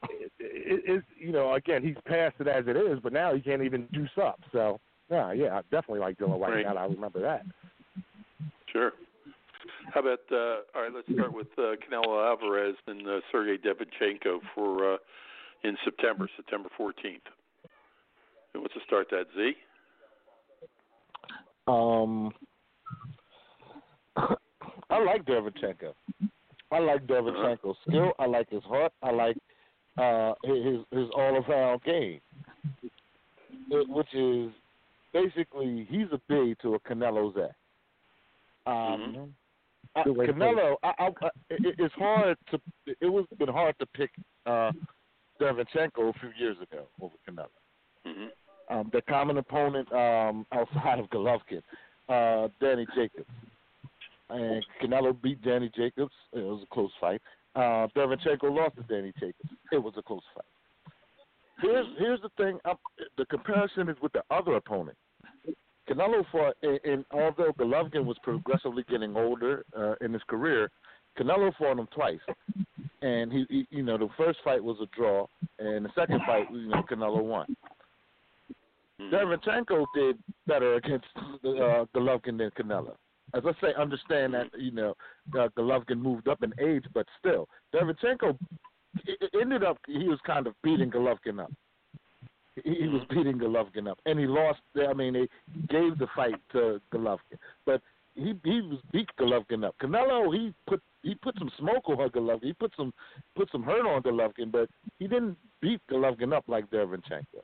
it, it, it, you know, again, he's passed it as it is, but now he can't even juice up. So, yeah, yeah, I definitely like Dillian Whyte. Right. Now I remember that. Sure. How about uh, all right? Let's start with uh, Canelo Alvarez and uh, Sergey Derevyanchenko for uh, in September, September fourteenth. Who wants to start that? Z. Um, [COUGHS] I like Derevchenko. I like Derevchenko's skill. I like his heart. I like uh, his his all around game, It- which is basically he's a B to a Canelo's A. Um, I, Good way to put it. Canelo, I, I, I, it, it's hard to. It was been hard to pick uh, Derevchenko a few years ago over Canelo hmm um, the common opponent um, outside of Golovkin, uh, Danny Jacobs. And Canelo beat Danny Jacobs. It was a close fight. Uh, Derevchenko lost to Danny Jacobs. It was a close fight. Here's here's the thing. Um, the comparison is with the other opponent. Canelo fought, and, and although Golovkin was progressively getting older uh, in his career, Canelo fought him twice. And he, he, you know, the first fight was a draw, and the second fight, you know, Canelo won. Mm-hmm. Derevchenko did better against uh, Golovkin than Canelo. As I say, understand that you know uh, Golovkin moved up in age, but still, Derevchenko ended up he was kind of beating Golovkin up. He, was beating Golovkin up, and he lost. I mean, he gave the fight to Golovkin, but he he was beat Golovkin up. Canelo he put he put some smoke on Golovkin. He put some put some hurt on Golovkin, but he didn't beat Golovkin up like Derevchenko.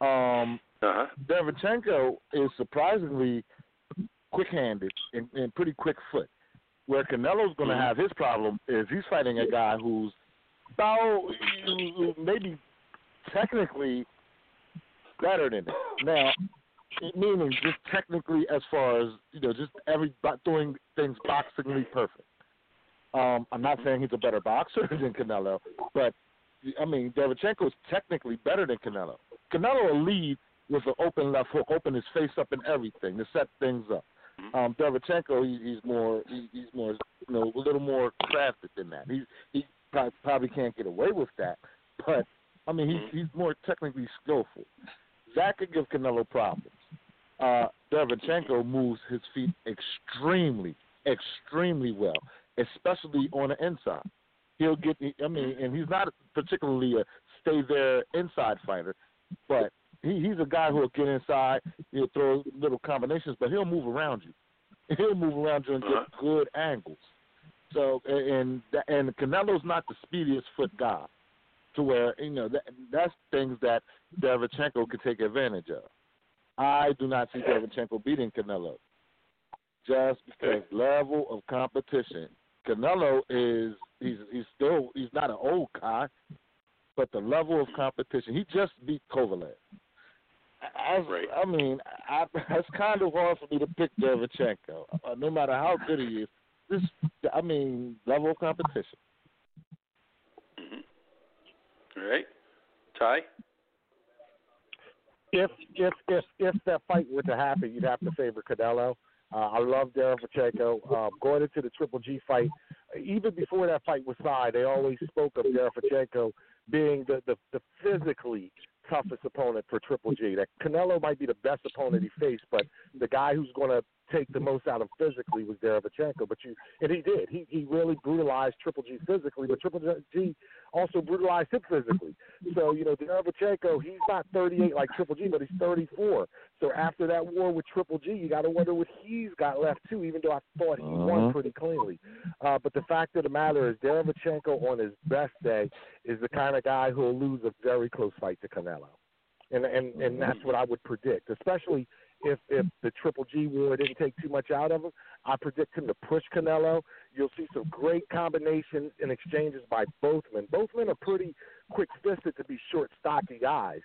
Um, Uh huh. Derevchenko is surprisingly quick-handed and, and pretty quick foot. Where Canelo's going to Mhm. have his problem is he's fighting a guy who's about maybe technically better than him. Now, meaning just technically as far as you know, just every doing things boxingly perfect. Um, I'm not saying he's a better boxer [LAUGHS] than Canelo, but I mean Derevchenko is technically better than Canelo. Canelo will lead with an open left hook, open his face up and everything to set things up. Um, Derevchenko, he, he's more, he, he's more, you know, a little more crafted than that. He he probably, probably can't get away with that, but I mean he's he's more technically skillful. That could give Canelo problems. Uh, Derevchenko moves his feet extremely extremely well, especially on the inside. He'll get. I mean, and he's not particularly a stay there inside fighter, but he, he's a guy who'll get inside. He'll throw little combinations, but he'll move around you. [LAUGHS] He'll move around you and get Uh-huh. good angles. So and and Canelo's not the speediest foot guy, to where you know that that's things that Derevchenko could take advantage of. I do not see Derevchenko beating Canelo, just because level of competition. Canelo is he's he's still he's not an old guy, but the level of competition he just beat Kovalev. I, Right. I mean, I, [LAUGHS] it's kind of hard for me to pick Derevchenko, uh, no matter how good he is. This, I mean, level of competition. Mm-hmm. All right, Tai. if if if if that fight were to happen, you'd have to favor Canelo. Uh, I love Derevyanchenko. Um, going into the Triple G fight, even before that fight was signed, they always spoke of Derevyanchenko being the, the the physically toughest opponent for Triple G. That Canelo might be the best opponent he faced, but the guy who's going to take the most out of physically was Derevchenko. But you and he did. He he really brutalized Triple G physically, but Triple G also brutalized him physically. So you know Derevchenko, he's not 38 like Triple G, but he's 34. So after that war with Triple G, you got to wonder what he's got left too. Even though I thought he won Mhm. pretty cleanly, uh, but the fact of the matter is Derevchenko on his best day is the kind of guy who'll lose a very close fight to Canelo, and and and that's what I would predict, especially if if the Triple G war didn't take too much out of him. I predict him to push Canelo. You'll see some great combinations and exchanges by both men. Both men are pretty quick fisted to be short, stocky guys.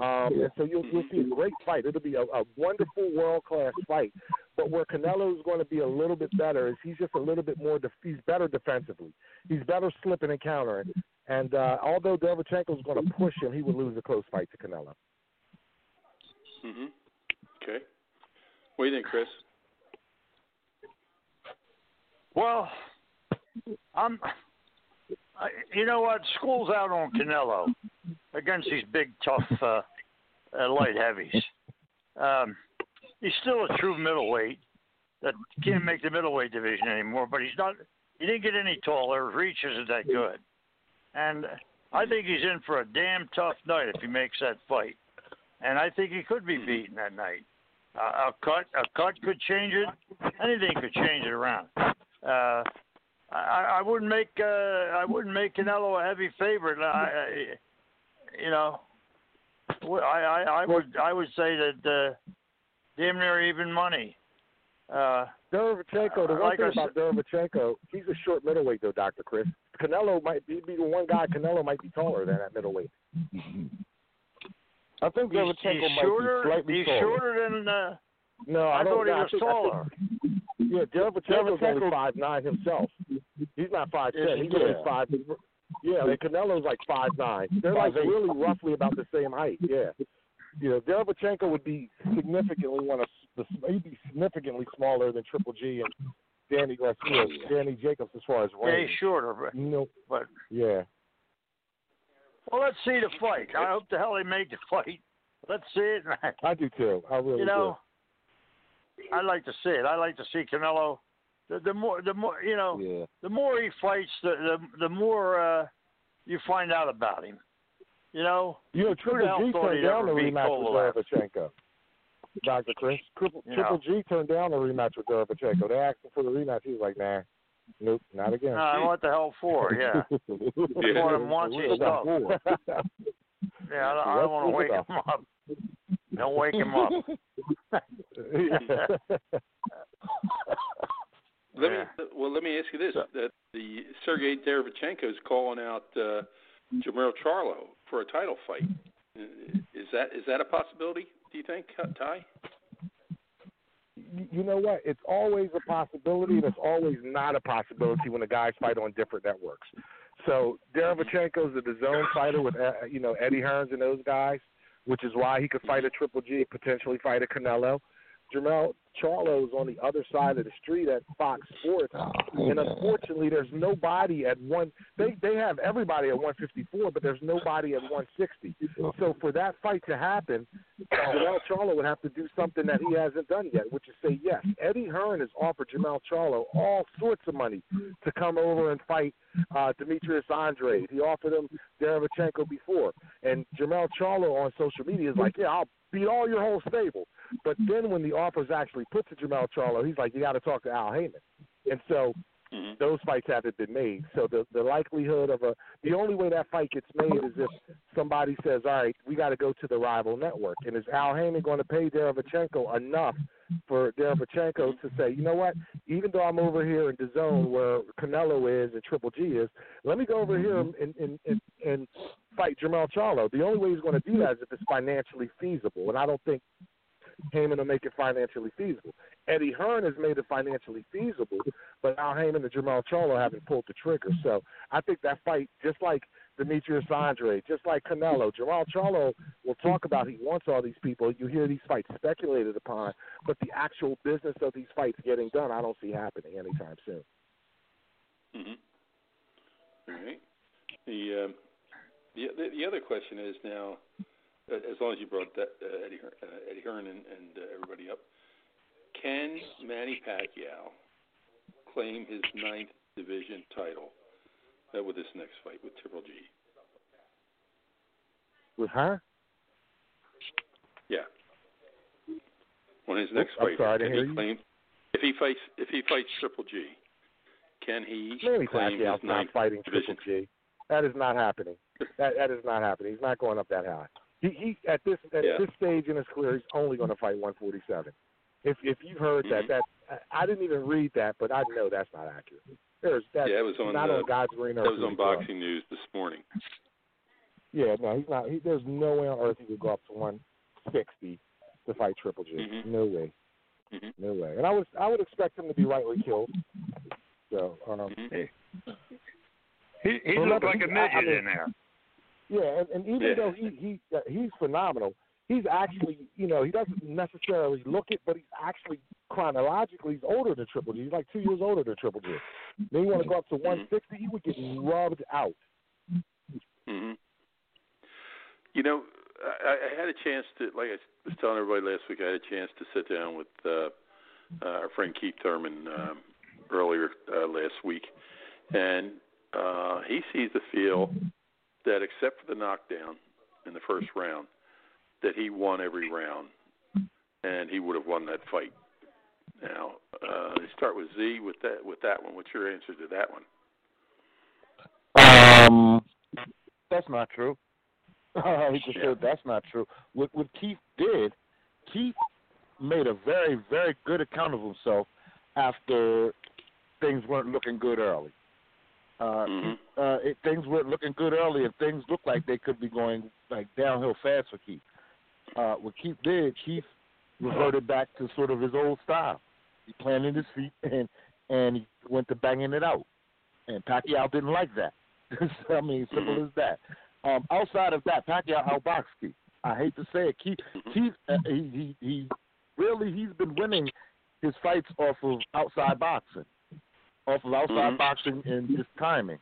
Um, and so you'll you'll see a great fight. It'll be a, a wonderful world class fight. But where Canelo's going to be a little bit better is he's just a little bit more. Def- he's better defensively. He's better slipping and countering. And uh, although Derevchenko's going to push him, he would lose a close fight to Canelo. Mm-hmm. Okay. What do you think, Chris? Well, I'm. I, you know what? School's out on Canelo against these big, tough uh, uh, light heavies. Um, he's still a true middleweight that can't make the middleweight division anymore. But he's not. He didn't get any taller. His reach isn't that good, and I think he's in for a damn tough night if he makes that fight. And I think he could be beaten that night. Uh, a cut, a cut could change it. Anything could change it around. Uh, I, I wouldn't make uh, I wouldn't make Canelo a heavy favorite. I, I, you know, I, I I would I would say that uh, damn near even money. Uh, Derevchenko, the one Like thing I about Derevchenko, he's a short middleweight though, Doctor Chris. Canelo might be, be the one guy. Canelo might be taller than that middleweight. [LAUGHS] I think he's, Derevchenko he's might shorter. be slightly he's taller. shorter than. Uh, No, I, I don't. thought he I was think- I think- taller. yeah, Derevchenko's only five nine himself. He's not five ten. Is ten. he? He's only five. Yeah, and Canelo's like five nine. They're like 5'8". really roughly about the same height. Yeah. You know, Derevchenko would be significantly one of the he'd be significantly smaller than Triple G and Danny Garcia, Danny Jacobs as far as yeah, range. he's shorter. But, You know, but yeah. Well, let's see the fight. I hope the hell they make the fight. Let's see it. [LAUGHS] I do too. I really you know, I like to see it. I like to see Canelo. The, the more, the more, you know, Yeah. the more he fights, the the, the more uh, you find out about him. You know. You know, Triple G turned down the rematch with? Derevchenko. Dr. Chris, [LAUGHS] Triple, Triple. G turned down the rematch with Derevchenko. They asked him for the rematch. He was like, "Nah, nope, not again." uh, what the hell for? [LAUGHS] Yeah, Yeah. One of them wants his stuff. yeah. I, don't- I don't want to wake him up. [LAUGHS] Don't wake him up. [LAUGHS] Let me well, let me ask you this: that the Sergey Derevchenko is calling out uh, Jermall Charlo for a title fight. Is that is that a possibility? Do you think, Tai? You know what? It's always a possibility, and it's always not a possibility when the guys fight on different networks. So Derevchenko's the zone fighter with uh, you know Eddie Hearns and those guys, which is why he could fight a Triple G, potentially fight a Canelo. Jermall Charlo's on the other side of the street at Fox Sports, and unfortunately, there's nobody at one. They they have everybody at 154, but there's nobody at 160. So for that fight to happen, Jermell Charlo would have to do something that he hasn't done yet, which is say yes. Eddie Hearn has offered Jermall Charlo all sorts of money to come over and fight uh, Demetrius Andrade. He offered him Derevchenko before, and Jermall Charlo on social media is like, yeah, I'll beat all your whole stable. But then when the offer's actually put to Jermell Charlo, he's like, you got to talk to Al Haymon. And so Mm-hmm. those fights haven't been made. So the the likelihood of a the only way that fight gets made is if somebody says, "All right, we got to go to the rival network." And is Al Haymon going to pay Derevchenko enough for Derevchenko to say, "You know what? Even though I'm over here in the zone where Canelo is and Triple G is, let me go over here and and and, and fight Jermell Charlo." The only way he's going to do that is if it's financially feasible, and I don't think Haymon will make it financially feasible. Eddie Hearn has made it financially feasible, but Al Haymon and Jermell Charlo haven't pulled the trigger. So I think that fight, just like Demetrius Andre, just like Canelo, Jermell Charlo will talk about he wants all these people. You hear these fights speculated upon, but the actual business of these fights getting done, I don't see happening anytime soon. Mm-hmm. All right. The, um, the the the other question is now, as long as you brought that uh, Eddie Hearn, uh, Eddie Hearn and, and uh, everybody up, can Manny Pacquiao claim his ninth division title uh, with this next fight with Triple G? With her? Yeah. On his next Oops, fight, sorry, can he claim if he fights if he fights Triple G? Can he Manny claim Pacquiao's his not fighting division? Triple G. That is not happening. That that is not happening. He's not going up that high. He he at this at Yeah. this stage in his career, he's only going to fight 147. If if you've heard Mhm. that, that I I didn't even read that, but I know that's not accurate. There's that's Yeah, it was on not the- on God's green earth. That was he on would go. Boxing News this morning. Yeah, no, he's not. He, there's no way on earth he could go up to 160 to fight Triple G. Mhm. No way, Mhm. no way. And I was I would expect him to be rightly killed. So um, Mhm. He he Well, looked like a he- I- I midget mean- in there. Yeah, and, and even Yeah. though he he uh, he's phenomenal, he's actually you know he doesn't necessarily look it, but he's actually chronologically he's older than Triple G. He's like two years older than Triple G. Then you want to go up to 160, he would get rubbed out. hmm You know, I, I had a chance to, like I was telling everybody last week, I had a chance to sit down with uh, uh, our friend Keith Thurman um, earlier uh, last week, and uh, he sees the feel that except for the knockdown in the first round, that he won every round, and he would have won that fight. Now, uh, let's start with Z with that with that one. What's your answer to that one? Um, that's not true. [LAUGHS] he just Yeah. said that's not true. What what Keith did, Keith made a very very good account of himself after things weren't looking good early. Uh, Mhm. uh, it, things weren't looking good early, and things looked like they could be going like downhill fast for Keith. Uh, what Keith did, Keith reverted back to sort of his old style. He planted his feet and and he went to banging it out. And Pacquiao didn't like that. [LAUGHS] I mean, simple Mhm. as that. Um, outside of that, Pacquiao outboxed Keith. I hate to say it, Keith. Keith, uh, he, he he really he's been winning his fights off of outside boxing, off of outside Mhm. boxing and his timing,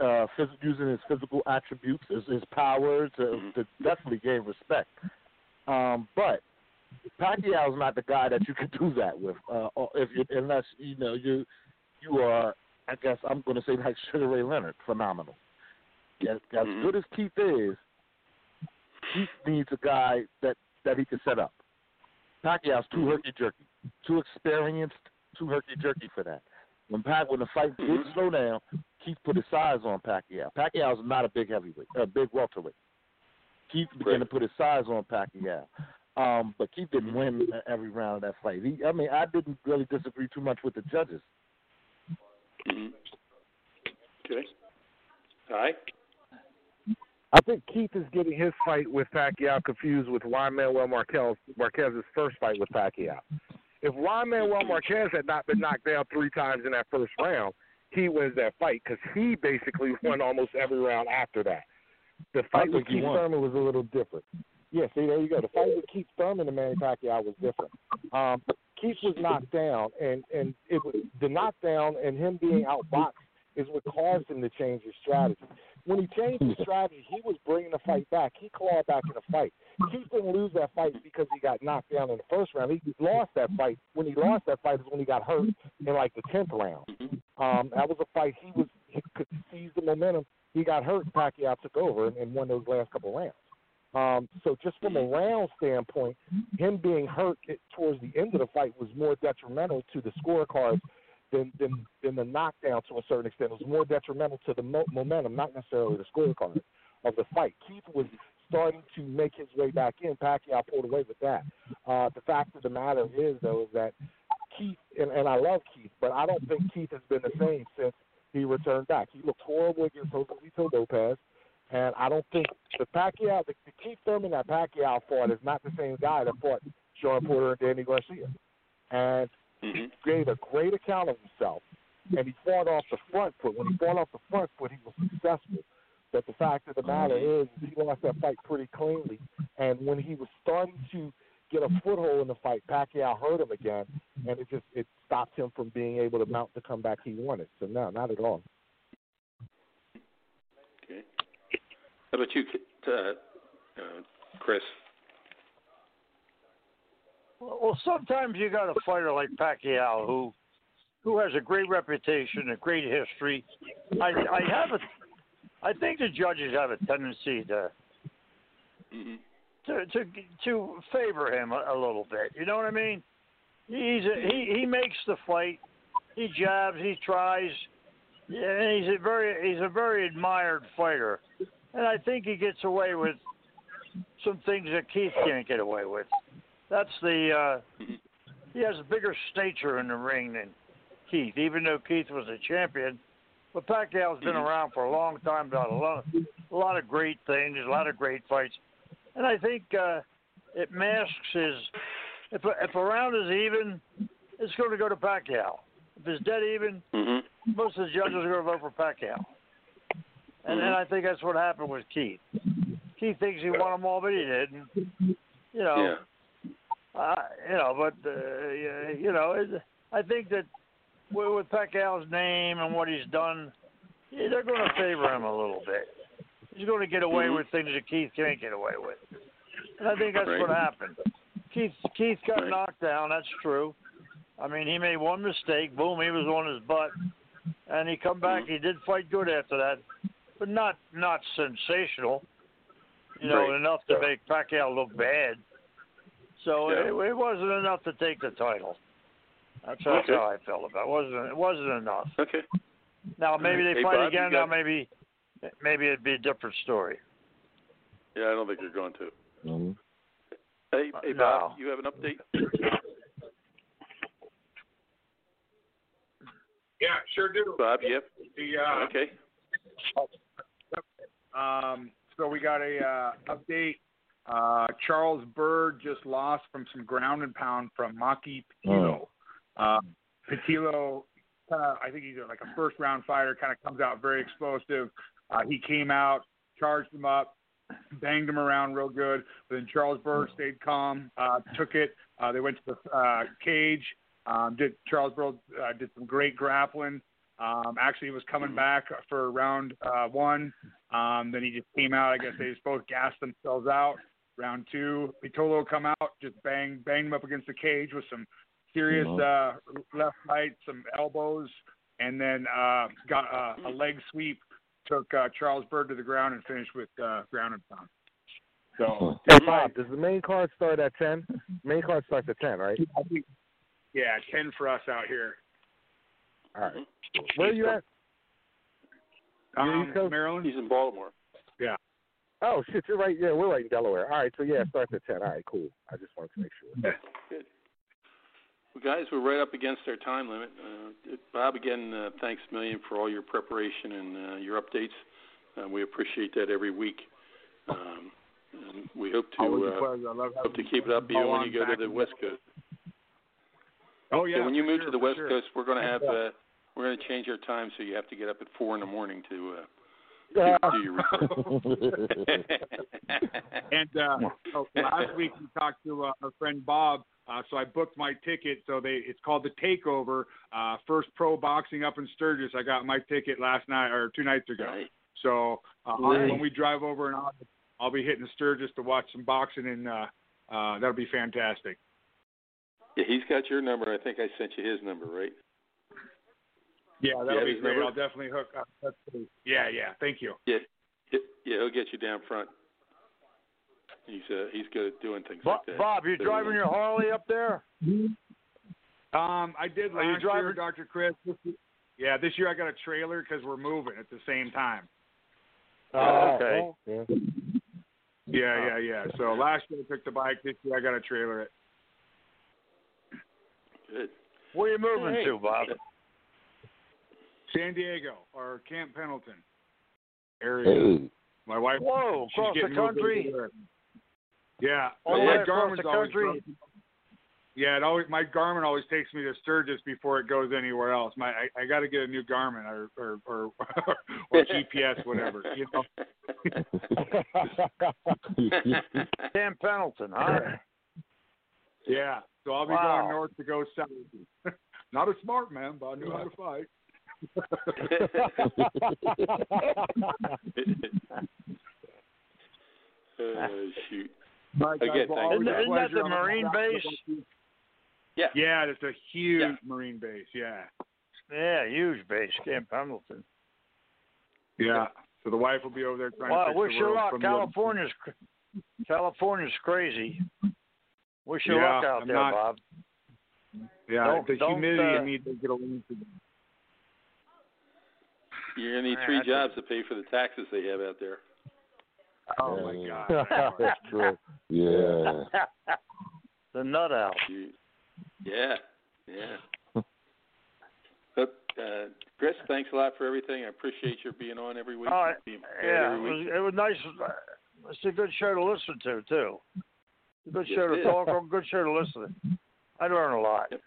uh, phys- using his physical attributes, his, his power to, Mhm. to definitely gain respect. Um, but Pacquiao's not the guy that you can do that with, uh, if you unless you know you you are. I guess I'm going to say like [LAUGHS] Sugar Ray Leonard, phenomenal. As, as Mhm. good as Keith is, Keith needs a guy that that he can set up. Pacquiao's too herky jerky, too experienced, too herky jerky for that. When Pac when the fight did Mhm. slow down, Keith put his size on Pacquiao. Pacquiao's not a big heavyweight, a big welterweight. Keith began Right. to put his size on Pacquiao. Um, but Keith didn't win every round of that fight. He, I mean, I didn't really disagree too much with the judges. hmm Okay. Hi. I think Keith is getting his fight with Pacquiao confused with Juan Manuel Marquez Marquez's first fight with Pacquiao. If Juan Manuel Marquez had not been knocked down three times in that first round, he wins that fight because he basically won almost every round after that. The fight with Keith won. Thurman was a little different. Yeah, see, there you go. The fight with Keith Thurman and Manny Pacquiao was different. Um, Keith was knocked down, and and it was the knockdown and him being outboxed is what caused him to change his strategy. When he changed his strategy, he was bringing the fight back. He clawed back in the fight. Keith didn't lose that fight because he got knocked down in the first round. He lost that fight. When he lost that fight is when he got hurt in like the tenth round. Um, that was a fight he was he could seize the momentum. He got hurt. Pacquiao took over and, and won those last couple rounds. Um, so just from a round standpoint, him being hurt towards the end of the fight was more detrimental to the scorecard than than than the knockdown to a certain extent. It was more detrimental to the mo- momentum, not necessarily the scorecard of the fight. Keith was starting to make his way back in. Pacquiao pulled away with that. Uh, the fact of the matter is, though, is that Keith and, and I love Keith, but I don't think Keith has been the same since he returned back. He looked horrible against Josesito Lopez. And I don't think the Pacquiao, the, the Keith Thurman that Pacquiao fought is not the same guy that fought Shawn Porter and Danny Garcia. And Mm-hmm. gave a great account of himself. And he fought off the front foot. When he fought off the front foot, he was successful. But the fact of the matter is, he lost that fight pretty cleanly. And when he was starting to get a foothold in the fight, Pacquiao hurt him again, and it just it stopped him from being able to mount the comeback he wanted. So no, not at all. Okay. How about you, uh, uh, Chris? Well, sometimes you got a fighter like Pacquiao who who has a great reputation, a great history. I I have a I think the judges have a tendency to Mm-hmm. to to to favor him a, a little bit. You know what I mean? He's a, he he makes the fight. He jabs. He tries. Yeah, he's a very he's a very admired fighter, and I think he gets away with some things that Keith can't get away with. That's the uh, he has a bigger stature in the ring than Keith, even though Keith was a champion. But Pacquiao's been around for a long time, done a lot, a lot of great things, a lot of great fights, and I think uh, it masks his. If a, if a round is even, it's going to go to Pacquiao. If it's dead even, Mm-hmm. most of the judges are going to vote for Pacquiao. And and I think that's what happened with Keith. Keith thinks he won them all, but he didn't. You know, Yeah. Uh, you know, but uh, you know, it, I think that with, with Pacquiao's name and what he's done, yeah, they're going to favor him a little bit. He's going to get away Mhm. with things that Keith can't get away with, and I think that's Right. what happened. Keith Keith got Right. knocked down. That's true. I mean, he made one mistake. Boom, he was on his butt, and he come back. Mhm. He did fight good after that, but not not sensational. You know, Right. enough to make Pacquiao look bad. So Yeah. it, it wasn't enough to take the title. That's, that's Okay. how I felt about it. it. wasn't It wasn't enough. Okay. Now maybe they Hey, fight Bob, again. got- Now maybe maybe it'd be a different story. Yeah, I don't think they're going to. Mhm. Hey, Uh, hey, Bob, no. you have an update? Yeah, sure do. Bob, you have? The uh, Okay. Um, so we got a uh, update. Uh, Charles Byrd just lost from some ground and pound from Maki Pitolo. Uh, Pitolo, uh, I think he's like a first round fighter, kind of comes out very explosive. Uh, he came out, charged him up, banged him around real good. But then Charles Byrd stayed calm, uh, took it. Uh, they went to the uh, cage. Um, did Charles Byrd uh, did some great grappling. Um, actually, he was coming back for round uh, one. Um, then he just came out. I guess they just both gassed themselves out. Round two, Pitolo come out, just bang banged him up against the cage with some serious uh, left right, some elbows, and then uh, got uh, a leg sweep. Took uh, Charles Byrd to the ground and finished with uh, ground and pound. So Hey Bob, does the main card start at ten? Main card starts at ten, right? Think, yeah, ten for us out here. All right. Where are you at? You're Um, Maryland. He's in Baltimore. Oh shit, you're right. Yeah, we're right in Delaware. All right, so yeah, it starts at ten. All right, cool. I just wanted to make sure. Good. Well, guys, we're right up against our time limit. Uh, Bob, again, uh, thanks a million for all your preparation and uh, your updates. Uh, we appreciate that every week. Um, and we hope to uh, pleasure. I love hope to keep it up you even when you go to the West Coast. Oh yeah. So when you move sure, to the West sure. Coast, we're going to have uh, we're going to change our time, so you have to get up at four in the morning to uh, Yeah. do, do your report. [LAUGHS] And uh, oh, last week we talked to uh, our friend Bob Uh, so I booked my ticket. So they it's called the Takeover. Uh, first pro boxing up in Sturgis. I got my ticket last night or two nights ago. Right. So uh, Nice. when we drive over and I'll, I'll be hitting Sturgis to watch some boxing, and uh, uh, that'll be fantastic. Yeah, he's got your number. I think I sent you his number, right? Yeah, that'll Yeah, be great. number? I'll definitely hook up. That's. Yeah, yeah. Thank you. Yeah, yeah, yeah, he'll get you down front. He's uh, he's good at doing things Bo- like that. Bob, you So, driving uh, your Harley up there? Um, I did Are you last year, driving- Dr. Chris. Yeah, this year I got a trailer because we're moving at the same time. Oh, okay. well, yeah. Yeah, yeah, yeah. So last year I took the bike. This year I got a trailer it. Good. Where you moving Hey. to, Bob? San Diego or Camp Pendleton area. Hey. My wife. Whoa, she's across the country? Yeah. All the my way across the always country? Yeah, it always my Garmin always takes me to Sturgis before it goes anywhere else. My I, I got to get a new Garmin or or or, [LAUGHS] or [LAUGHS] GPS whatever. You know. [LAUGHS] Sam Pendleton, huh? Yeah. So I'll be Wow. going north to go south. Not a smart man, but I knew how to fight. Oh shoot. My Again, will thank always you. have Isn't that the on Marine base? Yeah. Yeah, it's a huge Yeah. Marine base. Yeah. Yeah, huge base, Camp Pendleton. Yeah. So the wife will be over there trying Well, to fix wish the you world luck. from the- California's cr- California's crazy. Wish you Yeah, luck out I'm there, not- Bob. Yeah, Don't- the don't, humidity uh, in me does get a little too You're gonna need three that's a- jobs to pay for the taxes they have out there. Oh my god. [LAUGHS] That's true. Yeah. [LAUGHS] the nut out. Yeah, yeah. But uh, Chris, thanks a lot for everything. I appreciate your being on every week. All right. being prepared Yeah, it was, week. it was nice. It's a good show to listen to too. It's a good Yes, show to talk on. Good show to listen to. I learn a lot. Yep.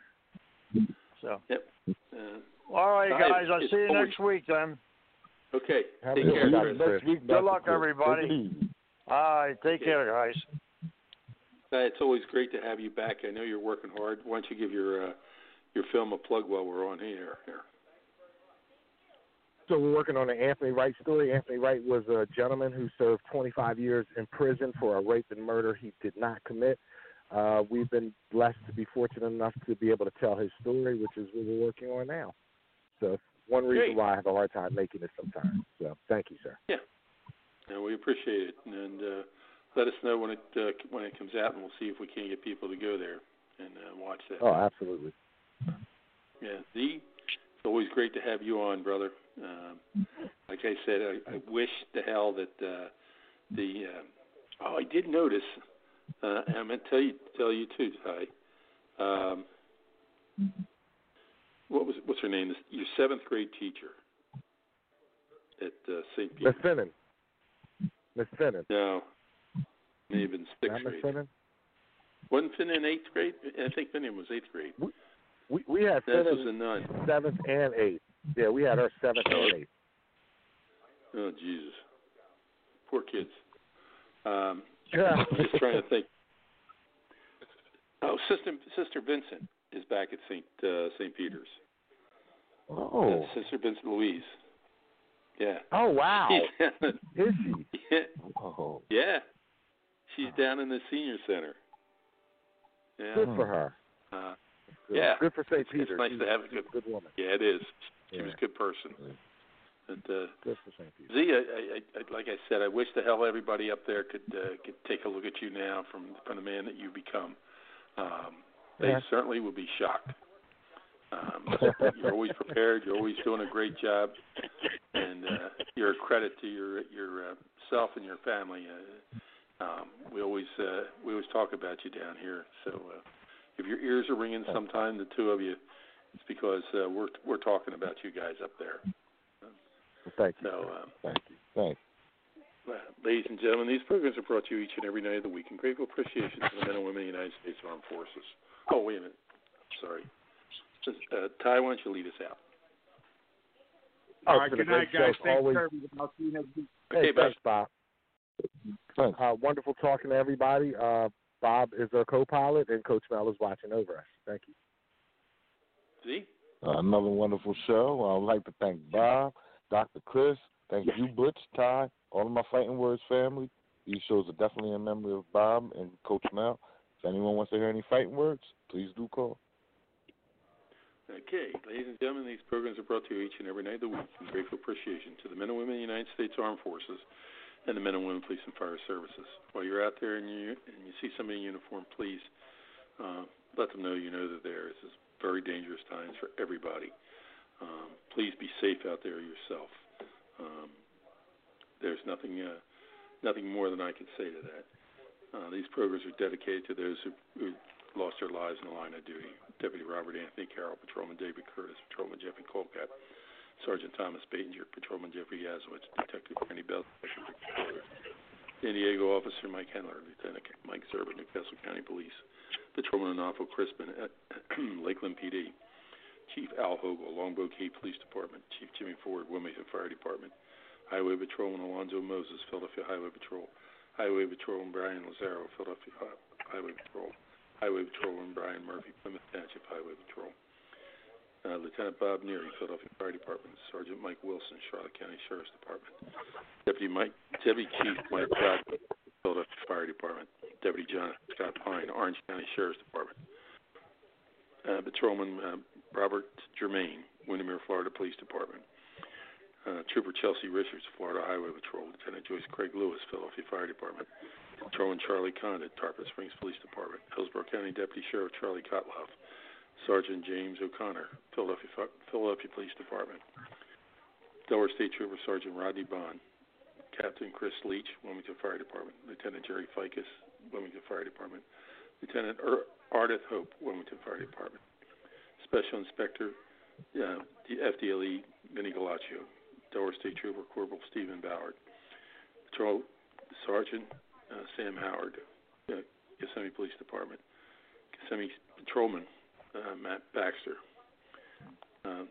So, Uh, all right, guys. I'll it's see you next week then. okay, Have take a care, good Chris. Next week, Good luck, Chris. everybody. Take it easy. All right, take Okay. care, guys. Uh, it's always great to have you back. I know you're working hard. Why don't you give your uh, your film a plug while we're on here? Here. So we're working on an Anthony Wright story. Anthony Wright was a gentleman who served 25 years in prison for a rape and murder he did not commit. Uh, we've been blessed to be fortunate enough to be able to tell his story, which is what we're working on now. So one reason Great. why I have a hard time making it sometimes. So thank you, sir. Yeah, and we appreciate it. And uh, let us know when it uh, when it comes out, and we'll see if we can get people to go there and uh, watch that. Oh, absolutely. Yeah, Z, it's always great to have you on, brother. Um, like I said, I, I wish to hell that uh, the uh, oh, I did notice, uh, and I meant to tell you tell you too, Tai. Um, what was what's her name? Your seventh grade teacher at uh, St. Miss Peter's. Finnan. Miss Finnan. No, may have been Not sixth Miss grade. Finnan? Wasn't Finn in eighth grade? I think Finn was eighth grade. We we had That was a nun. seventh and eighth. Yeah, we had her seventh and eighth. Oh Jesus, poor kids. Um, Yeah. [LAUGHS] I'm just trying to think. Oh, Sister Sister Vincent is back at Saint uh, Saint Peter's. Oh. Sister Vincent Louise. Yeah. Oh wow. [LAUGHS] Is she? yeah, Oh. yeah. She's down in the senior center. Yeah. Good for her. Uh, Good. Yeah. Good for St. It's- it's nice She's to have a good- good woman. yeah, it is. She Yeah. was a good person. And uh, Good for St. Peter. Z, I, I, I, like I said, I wish the hell everybody up there could uh, could take a look at you now from from the man that you become. Um, they Yeah. certainly would be shocked. Um, [LAUGHS] you're always prepared. You're always doing a great job, and uh, you're a credit to your your uh, self and your family. Uh, um, we always uh, we always talk about you down here. So uh, if your ears are ringing sometime, the two of you, it's because uh, we're we're talking about you guys up there. Thank you. So. Um, Thank you. Thanks. Ladies and gentlemen, these programs are brought to you each and every night of the week in grateful appreciation to the men and women of the United States Armed Forces. Oh, wait a minute. Sorry. Uh, Tai, why don't you lead us out? All Thanks right, for the good night, guys. show. Thanks Always- for. I'll see you next week. Hey, Okay, bye. thanks, Bob. Thanks. Uh, wonderful talking to everybody. Uh, Bob is our co-pilot, and Coach Mel is watching over us. Thank you. See? Uh, another wonderful show. I would like to thank Bob, Dr. Chris, thank you, Butch, Tai, all of my Fighting Words family. These shows are definitely a memory of Bob and Coach Mel. If anyone wants to hear any fighting words, please do call. Okay, ladies and gentlemen, these programs are brought to you each and every night of the week in grateful appreciation to the men and women of the United States Armed Forces and the men and women police and fire services. While you're out there and you and you see somebody in uniform, please uh, let them know you know they're there. This is very dangerous times for everybody. Um, please be safe out there yourself. Um, there's nothing uh, nothing more than I can say to that. Uh, these programs are dedicated to those who, who lost their lives in the line of duty. Deputy Robert Anthony Carroll, Patrolman David Curtis, Patrolman Jeffrey Colcap, Sergeant Thomas Batinger, Patrolman Jeffrey Yazowitz, Detective Randy Bell, San Diego Officer Mike Hendler, Lieutenant Mike Zerba, Newcastle County Police, Patrolman Arnulfo Crispin [CLEARS THROAT] Lakeland PD, Chief Al Hogle, Longboat Key Police Department, Chief Jimmy Ford, Wilmington Fire Department, Highway Patrolman Alonzo Moses, Philadelphia Highway Patrol, Highway Patrolman Brian Lazaro, Philadelphia Highway Patrol, Highway Patrolman Brian Murphy, Plymouth Township Highway Patrol. Uh, Lieutenant Bob Neary, Philadelphia Fire Department. Sergeant Mike Wilson, Charlotte County Sheriff's Department. Deputy Mike, Deputy Chief Mike Godwin, Philadelphia Fire Department. Deputy John Scott Pine, Orange County Sheriff's Department. Uh, Patrolman uh, Robert Germain, Windermere, Florida Police Department. Uh, Trooper Chelsea Richards, Florida Highway Patrol. Lieutenant Joyce Craig Lewis, Philadelphia Fire Department. Patrolman Charlie Kondek, Tarpon Springs Police Department. Hillsborough County Deputy Sheriff Charlie Kotloff. Sergeant James O'Connor, Philadelphia, Philadelphia Police Department. Delaware State Trooper Sergeant Rodney Bond. Captain Chris Leach, Wilmington Fire Department. Lieutenant Jerry Fickes, Wilmington Fire Department. Lieutenant er- Ardythe Hope, Wilmington Fire Department. Special Inspector, uh, the FDLE, Vinny Galaccio. Delaware State Trooper Corporal Stephen Ballard. Patrol Sergeant uh, Sam Howard, uh, Police Department, Yosemite Patrolman uh, Matt Baxter, uh,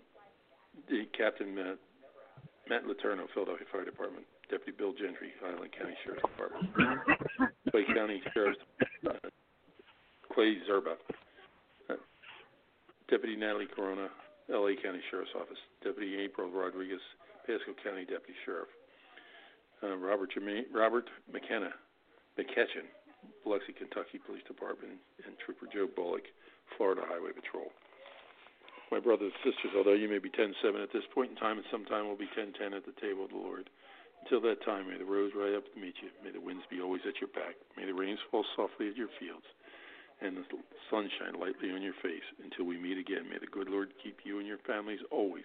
the Captain Matt, Matt LeTourneau, Philadelphia Fire Department, Deputy Bill Gentry, Highland County Sheriff's Department, Clay County Sheriff's uh, Clay Zerba, uh, Deputy Natalie Corona, L.A. County Sheriff's Office, Deputy April Rodriguez, Pasco County Deputy Sheriff, uh, Robert Robert McKenna, McKeithen, Biloxi, Kentucky Police Department, and Trooper Joe Bullock, Florida Highway Patrol. My brothers and sisters, although you may be 10 7 at this point in time, and sometime will be 10 10 at the table of the Lord. Until that time, may the roads ride up to meet you. May the winds be always at your back. May the rains fall softly at your fields, and the sun shine lightly on your face. Until we meet again, may the good Lord keep you and your families always